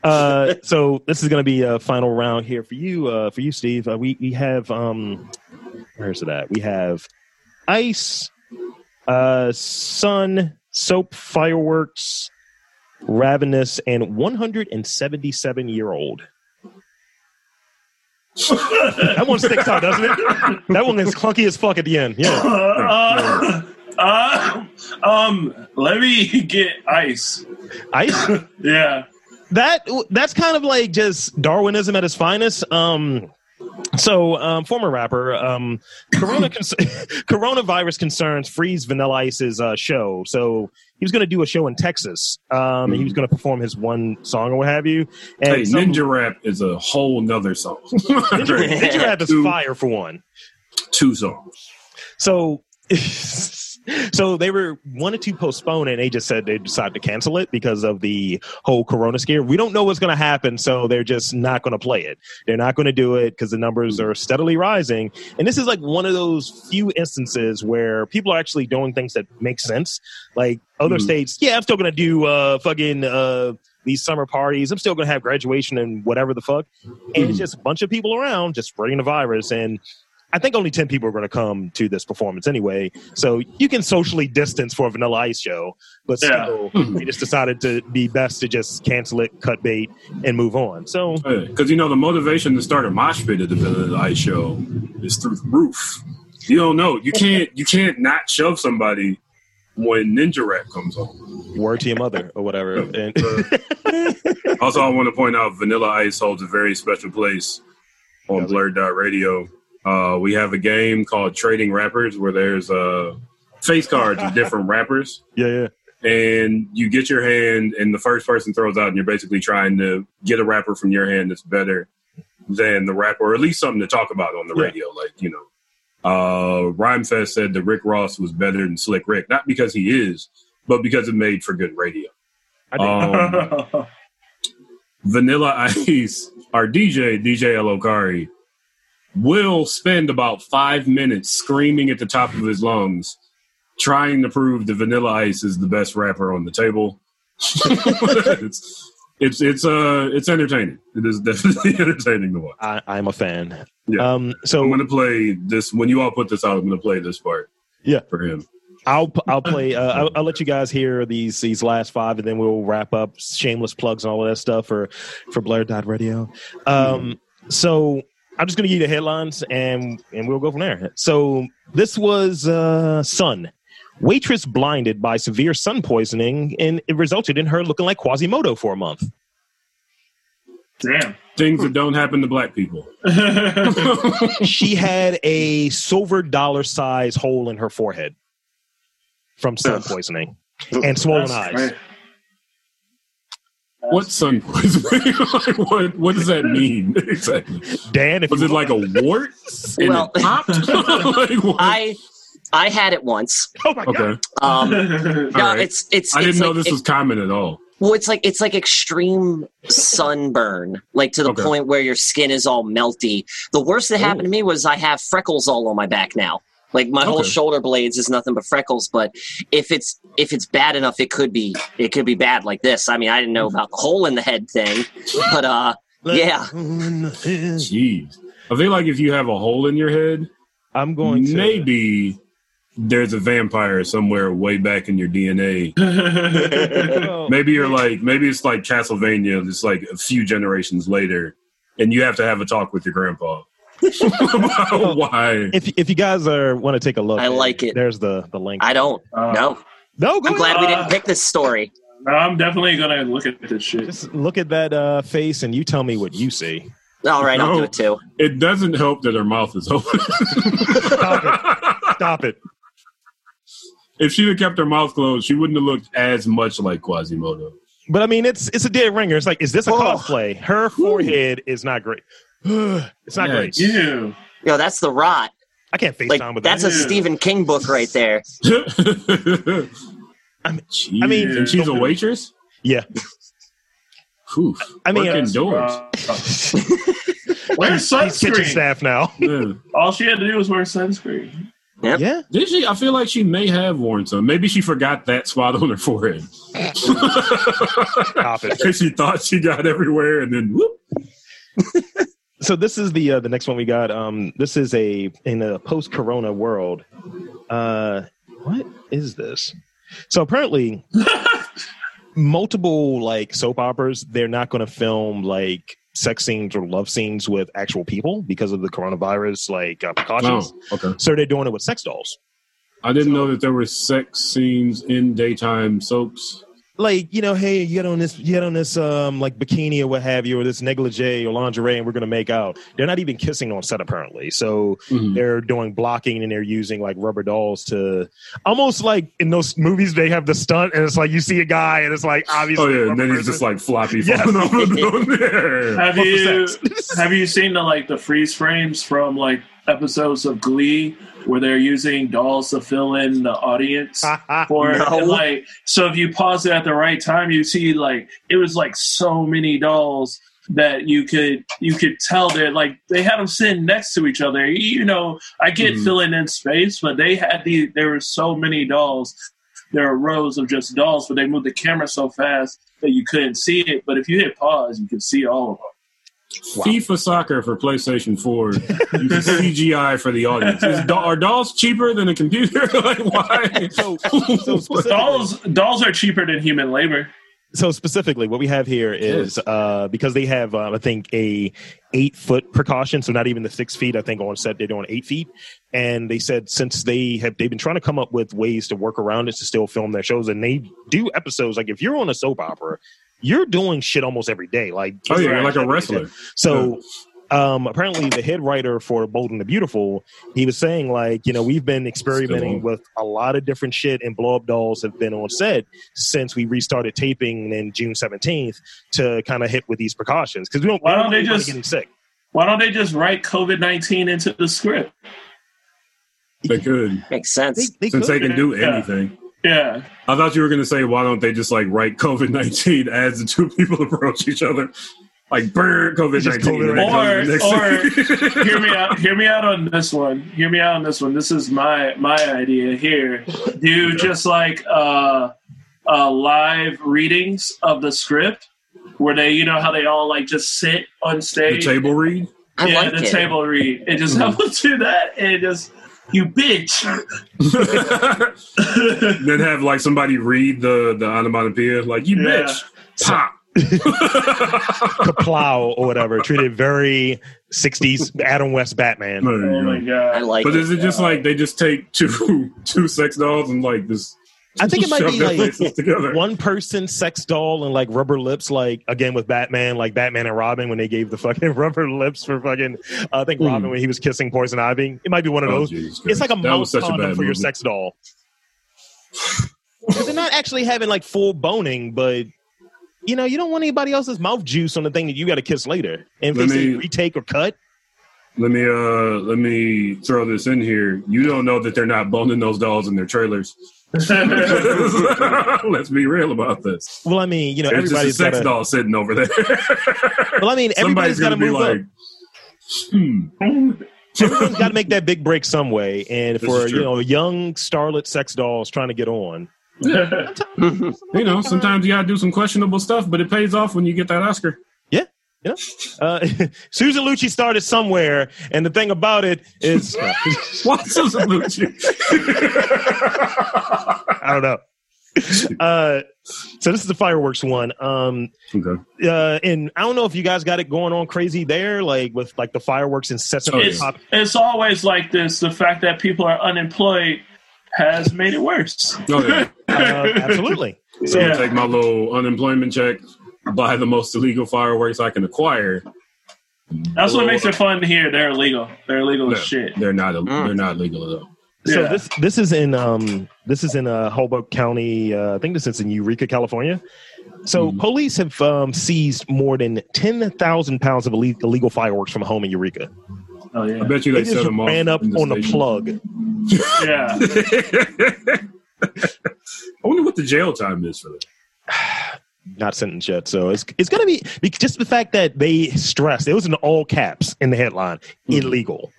uh, so this is going to be a final round here for you, uh, for you, Steve. Uh, we we have um, where's it at? We have ice, uh, sun, soap, fireworks, ravenous, and 177 year old. *laughs* That one sticks out, doesn't it? That one is clunky as fuck at the end. Yeah. *laughs* uh, uh, um, let me get ice. Ice. *laughs* Yeah. that that's kind of like just Darwinism at its finest. Um, so, um, former rapper, um, Corona *laughs* coronavirus concerns freeze Vanilla Ice's uh, show. So he was going to do a show in Texas, um, and he was going to perform his one song or what have you. And Hey, some- Ninja Rap is a whole nother song. *laughs* Ninja, Ninja Rap is Two- fire for one. Two songs. So, *laughs* *laughs* so they were wanted to postpone it. And they just said they decided to cancel it because of the whole Corona scare. We don't know what's going to happen, so they're just not going to play it. They're not going to do it because the numbers are steadily rising. And this is like one of those few instances where people are actually doing things that make sense. Like other Mhm. states, yeah, I'm still going to do uh, fucking. Uh, these summer parties. I'm still going to have graduation and whatever the fuck. And it's Mhm. just a bunch of people around just spreading the virus. And I think only 10 people are going to come to this performance anyway. So you can socially distance for a Vanilla Ice show, but Yeah. still, hmm. we just decided to be best to just cancel it, cut bait, and move on. So, Because you know the motivation to start a mosh pit at the Vanilla Ice show is through the roof. You don't know. You can't. You can't not shove somebody when Ninja Rap comes on. word to your mother or whatever. *laughs* And uh, *laughs* Also, I want to point out Vanilla Ice holds a very special place on Does? Blurd Dot Radio. Uh, we have a game called Trading Rappers where there's uh, face cards of different *laughs* rappers. yeah, yeah. and you get your hand and the first person throws out and you're basically trying to get a rapper from your hand that's better than the rapper or at least something to talk about on the Yeah. radio like you know uh rhymefest said that rick ross was better than slick rick not because he is but because it made for good radio um, *laughs* vanilla ice our dj dj elokari will spend about five minutes screaming at the top of his lungs trying to prove that vanilla ice is the best rapper on the table *laughs* it's it's it's uh it's entertaining it is definitely *laughs* entertaining to watch I, I'm a fan. Yeah. Um, so i'm gonna play this when you all put this out i'm gonna play this part Yeah. for him I'll I'll play. Uh, I'll, I'll let you guys hear these these last five, and then we'll wrap up. Shameless plugs and all of that stuff for for Blurd Dot Radio. Um, so I'm just going to give you the headlines, and and we'll go from there. So this was uh, Sun. Waitress blinded by severe sun poisoning, and it resulted in her looking like Quasimodo for a month. Damn. things that don't happen to black people *laughs* *laughs* she had a silver dollar size hole in her forehead from sun poisoning and swollen That's eyes. Great. What sun poisoning? *laughs* Like, what what does that mean *laughs* exactly? Dan, if Was you it like a wart? And Well, it popped? *laughs* like, what? I I had it once. oh my god, Um, no, right. it's it's. I didn't it's know like, this it- was common at all. Well, it's like it's like extreme sunburn, like to the Okay. point where your skin is all melty. The worst that happened Oh. to me was I have freckles all on my back now. Like my whole shoulder blades is nothing but freckles. But if it's if it's bad enough, it could be it could be bad like this. I mean, I didn't know about the hole in the head thing, but uh, yeah. Jeez, I feel like if you have a hole in your head, I'm going to maybe there's a vampire somewhere way back in your DNA. *laughs* Maybe you're like, maybe it's like Castlevania, it's like a few generations later, and you have to have a talk with your grandpa about *laughs* why. if if you guys are want to take a look, I like it. There's the the link. I don't. Uh, no, no, go I'm ahead. glad we Uh, didn't pick this story. I'm definitely gonna look at this shit. Just look at that uh, face and you tell me what you see. All right, I'll do it too. It doesn't help that her mouth is open. Stop it. Stop it! if she'd have kept her mouth closed, she wouldn't have looked as much like Quasimodo. But I mean, it's it's a dead ringer. It's like, is this a Oh. cosplay? Her forehead is not great. *sighs* it's not Yeah, great. Ew. Yo, that's the rot. I can't FaceTime Like with that's that. a Stephen King book right there. I mean- Jeez. I mean- and she's a waitress. yeah. Oof. I mean, Working Yes, doors. *laughs* uh, Where's He's kitchen sunscreen? staff now. *laughs* Yeah. All she had to do was wear sunscreen. Yep. Yeah. Did she? I feel like she may have worn some. Maybe she forgot that spot on her forehead. Stop it. *laughs* She thought she got everywhere, and then whoop. So this is the uh, the next one we got. Um, this is a in a post Corona world. Uh, what is this? So apparently, *laughs* multiple like soap operas they're not going to film like sex scenes or love scenes with actual people because of the coronavirus like uh, precautions. Oh, okay. So they're doing it with sex dolls. I didn't know that there were sex scenes in daytime soaps. Like you know, hey, you get on this, you get on this, um, like bikini or what have you, or this negligee or lingerie, and we're gonna make out. They're not even kissing on set apparently. So Mhm. they're doing blocking and they're using like rubber dolls to almost like in those movies they have the stunt and it's like you see a guy and it's like obviously Oh yeah, and rubber then he's just like floppy Yes. falling off *laughs* the Have you *laughs* have you seen the like the freeze frames from like episodes of Glee where they're using dolls to fill in the audience *laughs* for it? No. And, like so if you pause it at the right time you see like it was like so many dolls that you could you could tell they're like they had them sitting next to each other you know i get Mhm. filling in space but they had the there were so many dolls there are rows of just dolls but they moved the camera so fast that you couldn't see it but if you hit pause you could see all of them FIFA soccer for PlayStation 4 uses *laughs* CGI for the audience. Is are dolls cheaper than a computer? *laughs* like why? so, so *laughs* dolls dolls are cheaper than human labor. So specifically what we have here is. uh because they have um, i think a eight foot precaution so not even the six feet i think on set they're doing eight feet. And they said since they have they've been trying to come up with ways to work around it to still film their shows. And they do episodes like if you're on a soap opera you're doing shit almost every day like Oh yeah, you're like a every day. wrestler. so um apparently the head writer for bold and the beautiful he was saying like you know we've been experimenting with a lot of different shit and blow up dolls have been on set since we restarted taping in june 17th to kind of hit with these precautions because we don't, Why we don't they just- getting sick why don't they just write covid-19 into the script They could, Makes sense. they, they since could. they can do Yeah. anything. Yeah I thought you were going to say, why don't they just like write COVID 19 as the two people approach each other? Like, burn COVID It's 19. COVID. Or- *laughs* hear me *laughs* out hear me out on this one hear me out on this one this is my my idea here do just like uh uh live readings of the script where they you know how they all like just sit on stage. the stage table read? I yeah like the it. table read and just *laughs* have them do that and just you bitch *laughs* then have like somebody read the, the onomatopoeia, like, you Yeah. bitch. Pop. *laughs* Kaplow or whatever treated very 60s adam west batman oh my go. I like But it. is it just like they just take two *laughs* two sex dolls and like this? I think it might be like one person sex doll and like rubber lips, like again with Batman, like Batman and Robin when they gave the fucking *laughs* rubber lips for fucking. Uh, I think Hmm. Robin when he was kissing Poison Ivy. It might be one of Oh, those. Jesus it's like a That mouth a condom bad for your movie. sex doll. 'Cause they're not actually having like full boning, but you know, you don't want anybody else's mouth juice on the thing that you got to kiss later. And if Let they me- retake or cut, Let me uh let me throw this in here. You don't know that they're not boning those dolls in their trailers. *laughs* Let's be real about this. well, I mean, you know, There's just a everybody's sex to. doll sitting over there. *laughs* Well, I mean, everybody's got to be move like, up. hmm. Everyone's got to make that big break some way. And This for you know, young starlet sex dolls trying to get on, *laughs* you know, sometimes you gotta do some questionable stuff, but it pays off when you get that Oscar. Uh, *laughs* Susan Lucci started somewhere, and the thing about it is, *laughs* what Susan Lucci? *laughs* I don't know. Uh, so this is the fireworks one. Um, okay. uh, and I don't know if you guys got it going on crazy there, like with like the fireworks incessant. Oh, it's, pop- it's always like this. The fact that people are unemployed has made it worse. Oh, yeah. Uh, absolutely. So Yeah. I take my little unemployment check, buy the most illegal fireworks I can acquire. That's what makes it fun here. They're illegal. They're illegal No, as shit. They're not. Mm. They're not legal at all. So Yeah. this this is in um this is in uh, Hoboken County. Uh, I think this is in Eureka, California. So Mhm. police have um, seized more than ten thousand pounds of ille- illegal fireworks from a home in Eureka. Oh yeah, I bet you They they, set just them off ran up in on the plug. *laughs* Yeah. I wonder what the jail time is for that. *sighs* *sighs* *sighs* Not sentenced yet, so it's it's gonna be just the fact that they stressed it was in all caps in the headline Hmm. illegal.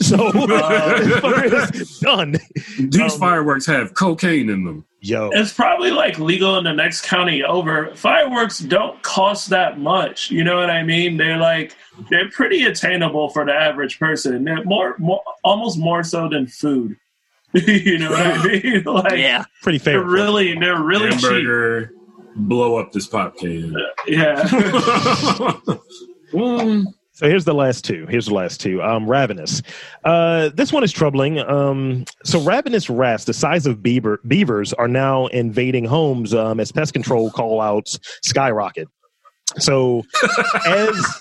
So it's *laughs* *laughs* done. These Um, fireworks have cocaine in them. Yo, It's probably like legal in the next county over. Fireworks don't cost that much. You know what I mean? They're like they're pretty attainable for the average person. They're more, more almost more so than food. *laughs* you know what I mean? Like yeah. pretty they're fair. really they're really cheap. Hamburger, blow up this pop can. Yeah. Mm, *laughs* So here's the last two. Here's the last two. Um, ravenous. Uh, this one is troubling. Um, so ravenous rats, the size of beaver beavers, are now invading homes um, as pest control call outs skyrocket. So as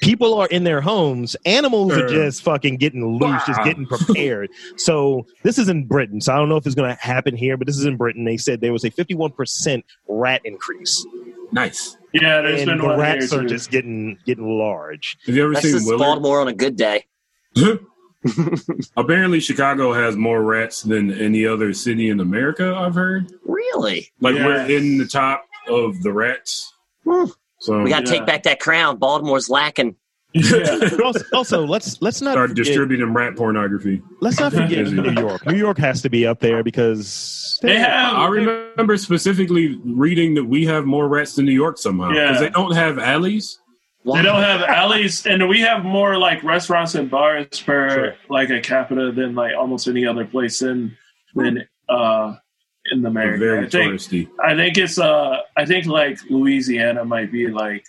people are in their homes, animals are Uh. just fucking getting loose, just getting prepared. So this is in Britain. So I don't know if it's going to happen here, but this is in Britain. They said there was a 51% rat increase, nice. Yeah, there's and been the one rats here are too. just getting getting large. Have you ever That's seen Willard? Baltimore on a good day. *laughs* Apparently, Chicago has more rats than any other city in America. I've heard. Really? Like Yeah. we're in the top of the rats. Hmm. So We got to Yeah. take back that crown. Baltimore's lacking. *laughs* yeah. *laughs* Also, also, let's let's not start forget, distributing rat pornography. let's not forget New York. New York has to be up there because They have I remember specifically reading that we have more rats than New York somehow because Yeah. they don't have alleys. They don't have alleys, and we have more like restaurants and bars per Sure. like a capita than like almost any other place in than uh in They're America. very I think touristy. I think it's uh I think like Louisiana might be like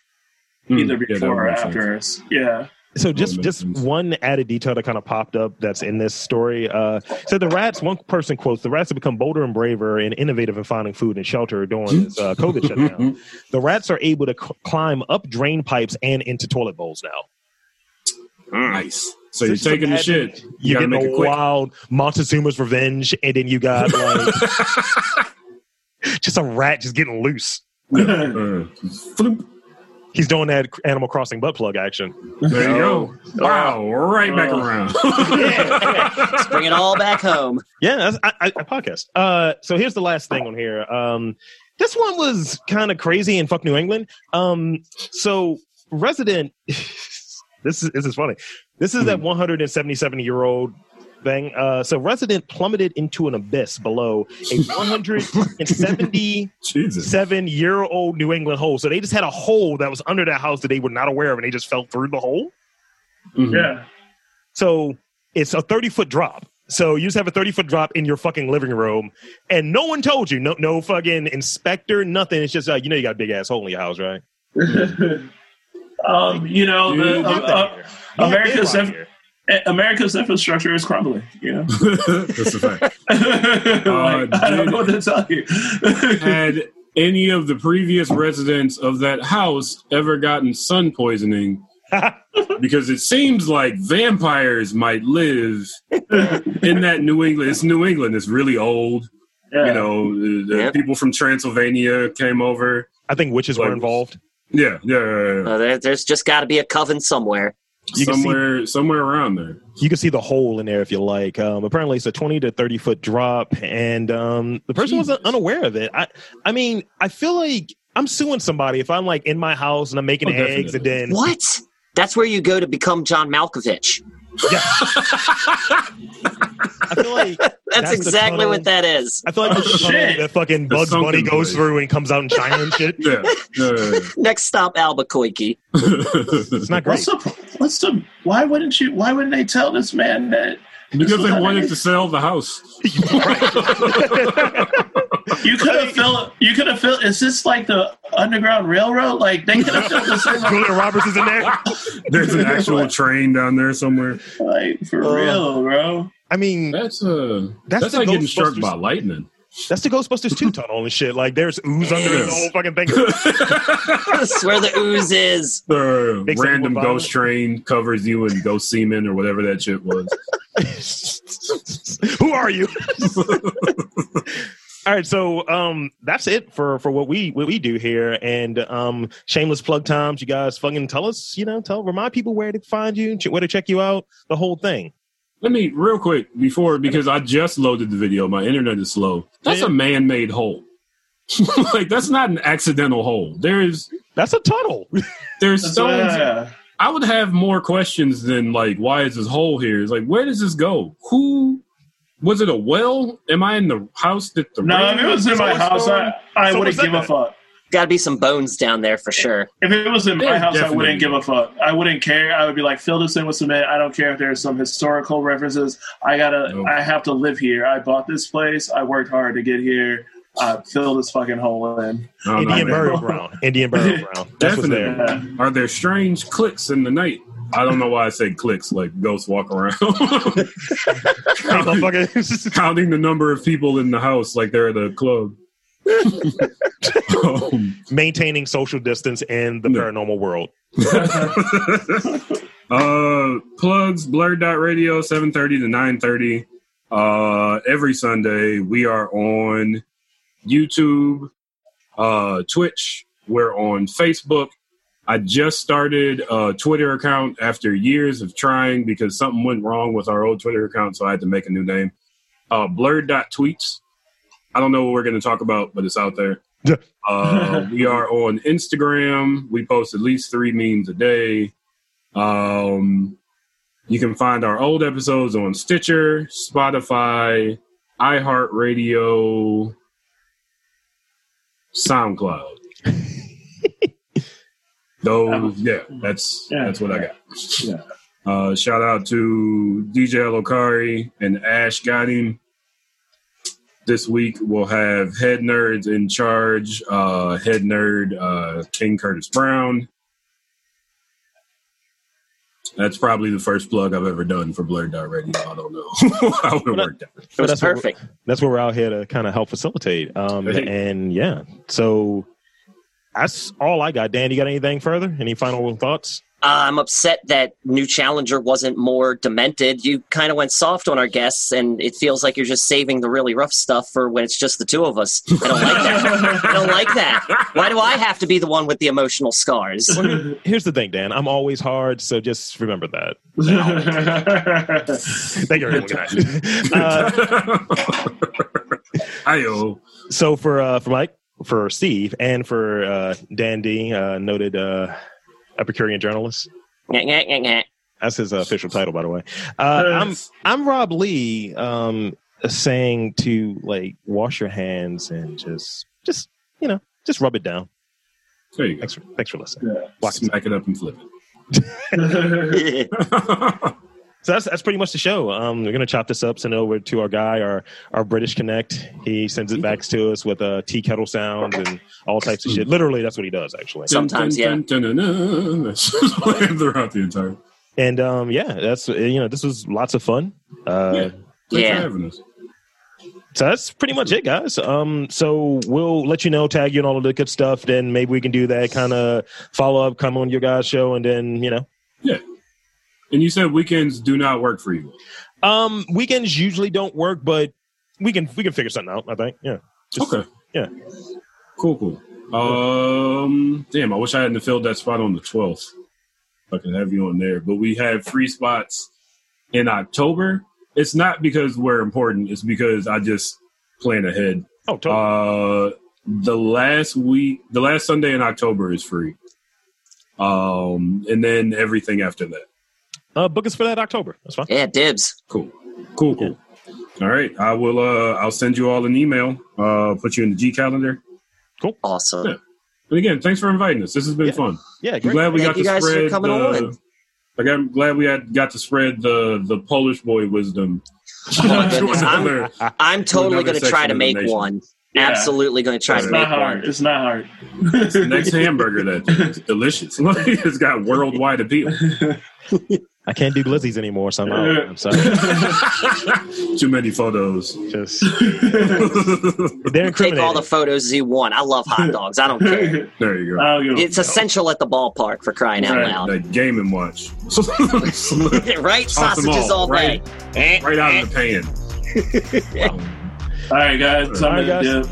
Hmm, either yeah, before would or make sense. after us. Yeah. so just just sense. one added detail that kind of popped up that's in this story. Uh, so the rats, one person quotes, the rats have become bolder and braver and innovative in finding food and shelter during this uh, COVID *laughs* shutdown. The rats are able to c- climb up drain pipes and into toilet bowls now. nice. So Just you're taking the shit. You, gotta get make the it quick. wild Montezuma's revenge, and then you got like *laughs* just a rat just getting loose. Uh, floop. He's doing that Animal Crossing butt plug action. There you go. Wow, right back Oh. around. *laughs* Let's bring it all back home. Yeah, that's, I, I, I podcast. Uh, so here's the last thing on here. Um, this one was kind of crazy in fuck New England. Um, so resident, *laughs* this is this is funny. This is that 177 year old thing. Uh, so resident plummeted into an abyss below a *laughs* 177 Jesus. year old New England hole. So they just had a hole that was under that house that they were not aware of, and they just fell through the hole. Mhm. yeah. So it's a 30 foot drop. So you just have a 30 foot drop in your fucking living room, and no one told you. No, no fucking inspector, nothing. It's just uh, you know you got a big ass hole in your house, right? *laughs* um, you know, Dude, the, you uh, uh, America's inf- America's infrastructure is crumbling. You know, *laughs* That's a fact. *laughs* like, I don't dude. know what to tell you. *laughs* Had any of the previous residents of that house ever gotten sun poisoning? because it seems like vampires might live in that New England. It's New England. It's really old. Yeah. You know, the, the Yep. people from Transylvania came over. I think witches were involved. Yeah, yeah, yeah, yeah. Uh, there, there's just got to be a coven somewhere. You can see- somewhere, somewhere around there. You can see the hole in there if you like. Um, apparently, it's a twenty to thirty foot drop, and um, the person was Jesus. unaware of it. I, I mean, I feel like I'm suing somebody if I'm like in my house and I'm making Oh, eggs, and definitely. then What? That's where you go to become John Malkovich. *laughs* I feel like That's, That's the exactly tunnel. what that is. I feel like the oh, tunnel that fucking The Bugs Bunny goes place. through and comes out in China and shit. Yeah, yeah, yeah, *laughs* Next stop, Albuquerque. It's not great. What's the what's the why wouldn't you why wouldn't they tell this man that because they wanted to *laughs* sell the house. you could have filled you could have filled is this like the underground railroad? Like they could have filled this *laughs* in Julia Roberts is in there. *laughs* There's an actual train down there somewhere. like for Uh, real, bro. I mean, That's uh, That's that's, the like getting struck Ghostbusters. by lightning. that's the Ghostbusters 2 tunnel and shit. Like, there's ooze under it, the whole fucking thing. That's where the ooze is. The Makes random more ghost train covers you in ghost semen or whatever that shit was. *laughs* Who are you? *laughs* All right, so um, that's it for for what we what we do here, and um, shameless plug times. You guys fucking tell us, you know, tell remind people where to find you, ch- where to check you out, the whole thing. Let me real quick before because I just loaded the video. My internet is slow. That's Yeah. a man-made hole. *laughs* like that's not an accidental hole. There's That's a tunnel. there's That's stones. yeah. I would have more questions than like, why is this hole here? It's like, where does this go? Who was it? A well? Am I in the house that the No, if it was in my house, on? I, I So wouldn't was give a fuck. Got to be some bones down there for sure. If it was in my There house, I wouldn't give a fuck. I wouldn't care. I would be like, fill this in with cement. I don't care if there's some historical references. I gotta. Nope. I have to live here. I bought this place. I worked hard to get here. Uh, fill this fucking hole in. I Indian man. burial ground. Indian burial *laughs* ground. That's what's there. Definitely. Yeah. Are there strange clicks in the night? I don't know why I say clicks, like ghosts walk around. Hey, motherfucker. *laughs* Counting the number of people in the house like they're at a club. *laughs* um, Maintaining social distance in the No. paranormal world. uh, plugs, radio 7.30 to 9.30. Uh, every Sunday, we are on YouTube, uh, Twitch. We're on Facebook. I just started a Twitter account after years of trying because something went wrong with our old Twitter account, so I had to make a new name. Uh, blurd.tweets. I don't know what we're going to talk about, but it's out there. Uh, *laughs* we are on Instagram. We post at least three memes a day. Um, you can find our old episodes on Stitcher, Spotify, iHeartRadio, SoundCloud. *laughs* Those, yeah, that's Yeah. that's what I got. Yeah. Uh, shout out to DJ Lokari and Ash got him. This week we'll have head nerds in charge. Uh, head nerd uh, King Curtis Brown. That's probably the first plug I've ever done for Blurd Dot Radio. I don't know *laughs* how it worked out. It was that's what- perfect. That's what we're out here to kind of help facilitate. Um, Hey. and yeah, so that's all I got. Dann, you got anything further? Any final thoughts? Uh, I'm upset that New Challenger wasn't more demented. You kind of went soft on our guests, and it feels like you're just saving the really rough stuff for when it's just the two of us. I don't like that. I don't like that. Why do I have to be the one with the emotional scars? Here's the thing, Dann. I'm always hard, so just remember that. *laughs* Thank you. for looking at it. Uh, Ayo. so for uh, for Mike, for Steve, and for uh, Dann D, uh, noted uh, Epicurean journalist. That's his official title, by the way. Uh, I'm I'm Rob Lee, um, saying to like wash your hands and just just you know just rub it down. There you go. Thanks for thanks for listening. Yeah. Block it. Smack it up and flip it. *laughs* *laughs* *laughs* So that's that's pretty much the show. Um, we're gonna chop this up, send it over to our guy, our our British Connect. He sends it back to us with uh, tea kettle sounds and all types of shit. Literally, that's what he does actually. Sometimes, yeah. That's playing throughout the entire. And um, yeah, that's you know this was lots of fun. Uh, Yeah. Thanks Yeah. for having us. So that's pretty much it, guys. Um, so we'll let you know, tag you and all of the good stuff. Then maybe we can do that kind of follow up, come on your guys' show, and then you know, Yeah. And you said weekends do not work for you. um, weekends usually don't work, but we can we can figure something out. I think, yeah. Just- Okay. Yeah. Cool, cool. Um, damn, I wish I hadn't filled that spot on the 12th. I can have you on there. But we have free spots in October. It's not because we're important, it's because I just plan ahead. Oh, totally. Uh, the last week, the last Sunday in October is free. Um, and then everything after that. Uh, book us for that October. That's fine. Yeah, dibs. Cool. Cool, cool. All right. I will uh I'll send you all an email. Uh put you in the G calendar. Cool. Awesome. Yeah. And again, thanks for inviting us. This has been Yeah. fun. Yeah, I'm glad we Thank got you to guys for spread coming the, on. Like I'm glad we had got to spread the the Polish boy wisdom. *laughs* Oh my goodness. *laughs* I'm, I'm totally going to try to make one. Yeah. Absolutely going to try It's to not make hard. one. It's not hard. next hamburger that is *laughs* delicious. it's got worldwide appeal. I can't do glizzies anymore, so I'm out. I'm sorry. *laughs* Too many photos. Just *laughs* they're Take all the incriminating. photos you want. I love hot dogs. I don't care. *laughs* There you go. I don't give a It's essential at the ballpark for crying out Right. loud. That game and watch. right? Toss 'em Sausages all, all day. right- right out of the pan. All right, guys. All I'm right, guys. dip.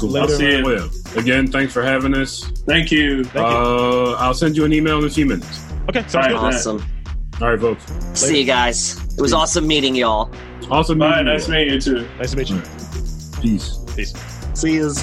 Cool. I'll see you. Well, again, thanks for having us. Thank you. Thank you. Uh, I'll send you an email in a few minutes. Okay, sounds All good. right. Awesome. All right, folks. See you guys. It was awesome meeting y'all. Awesome. Bye. meeting you Nice meeting you too. Nice to meet you. Peace. Peace. See yous.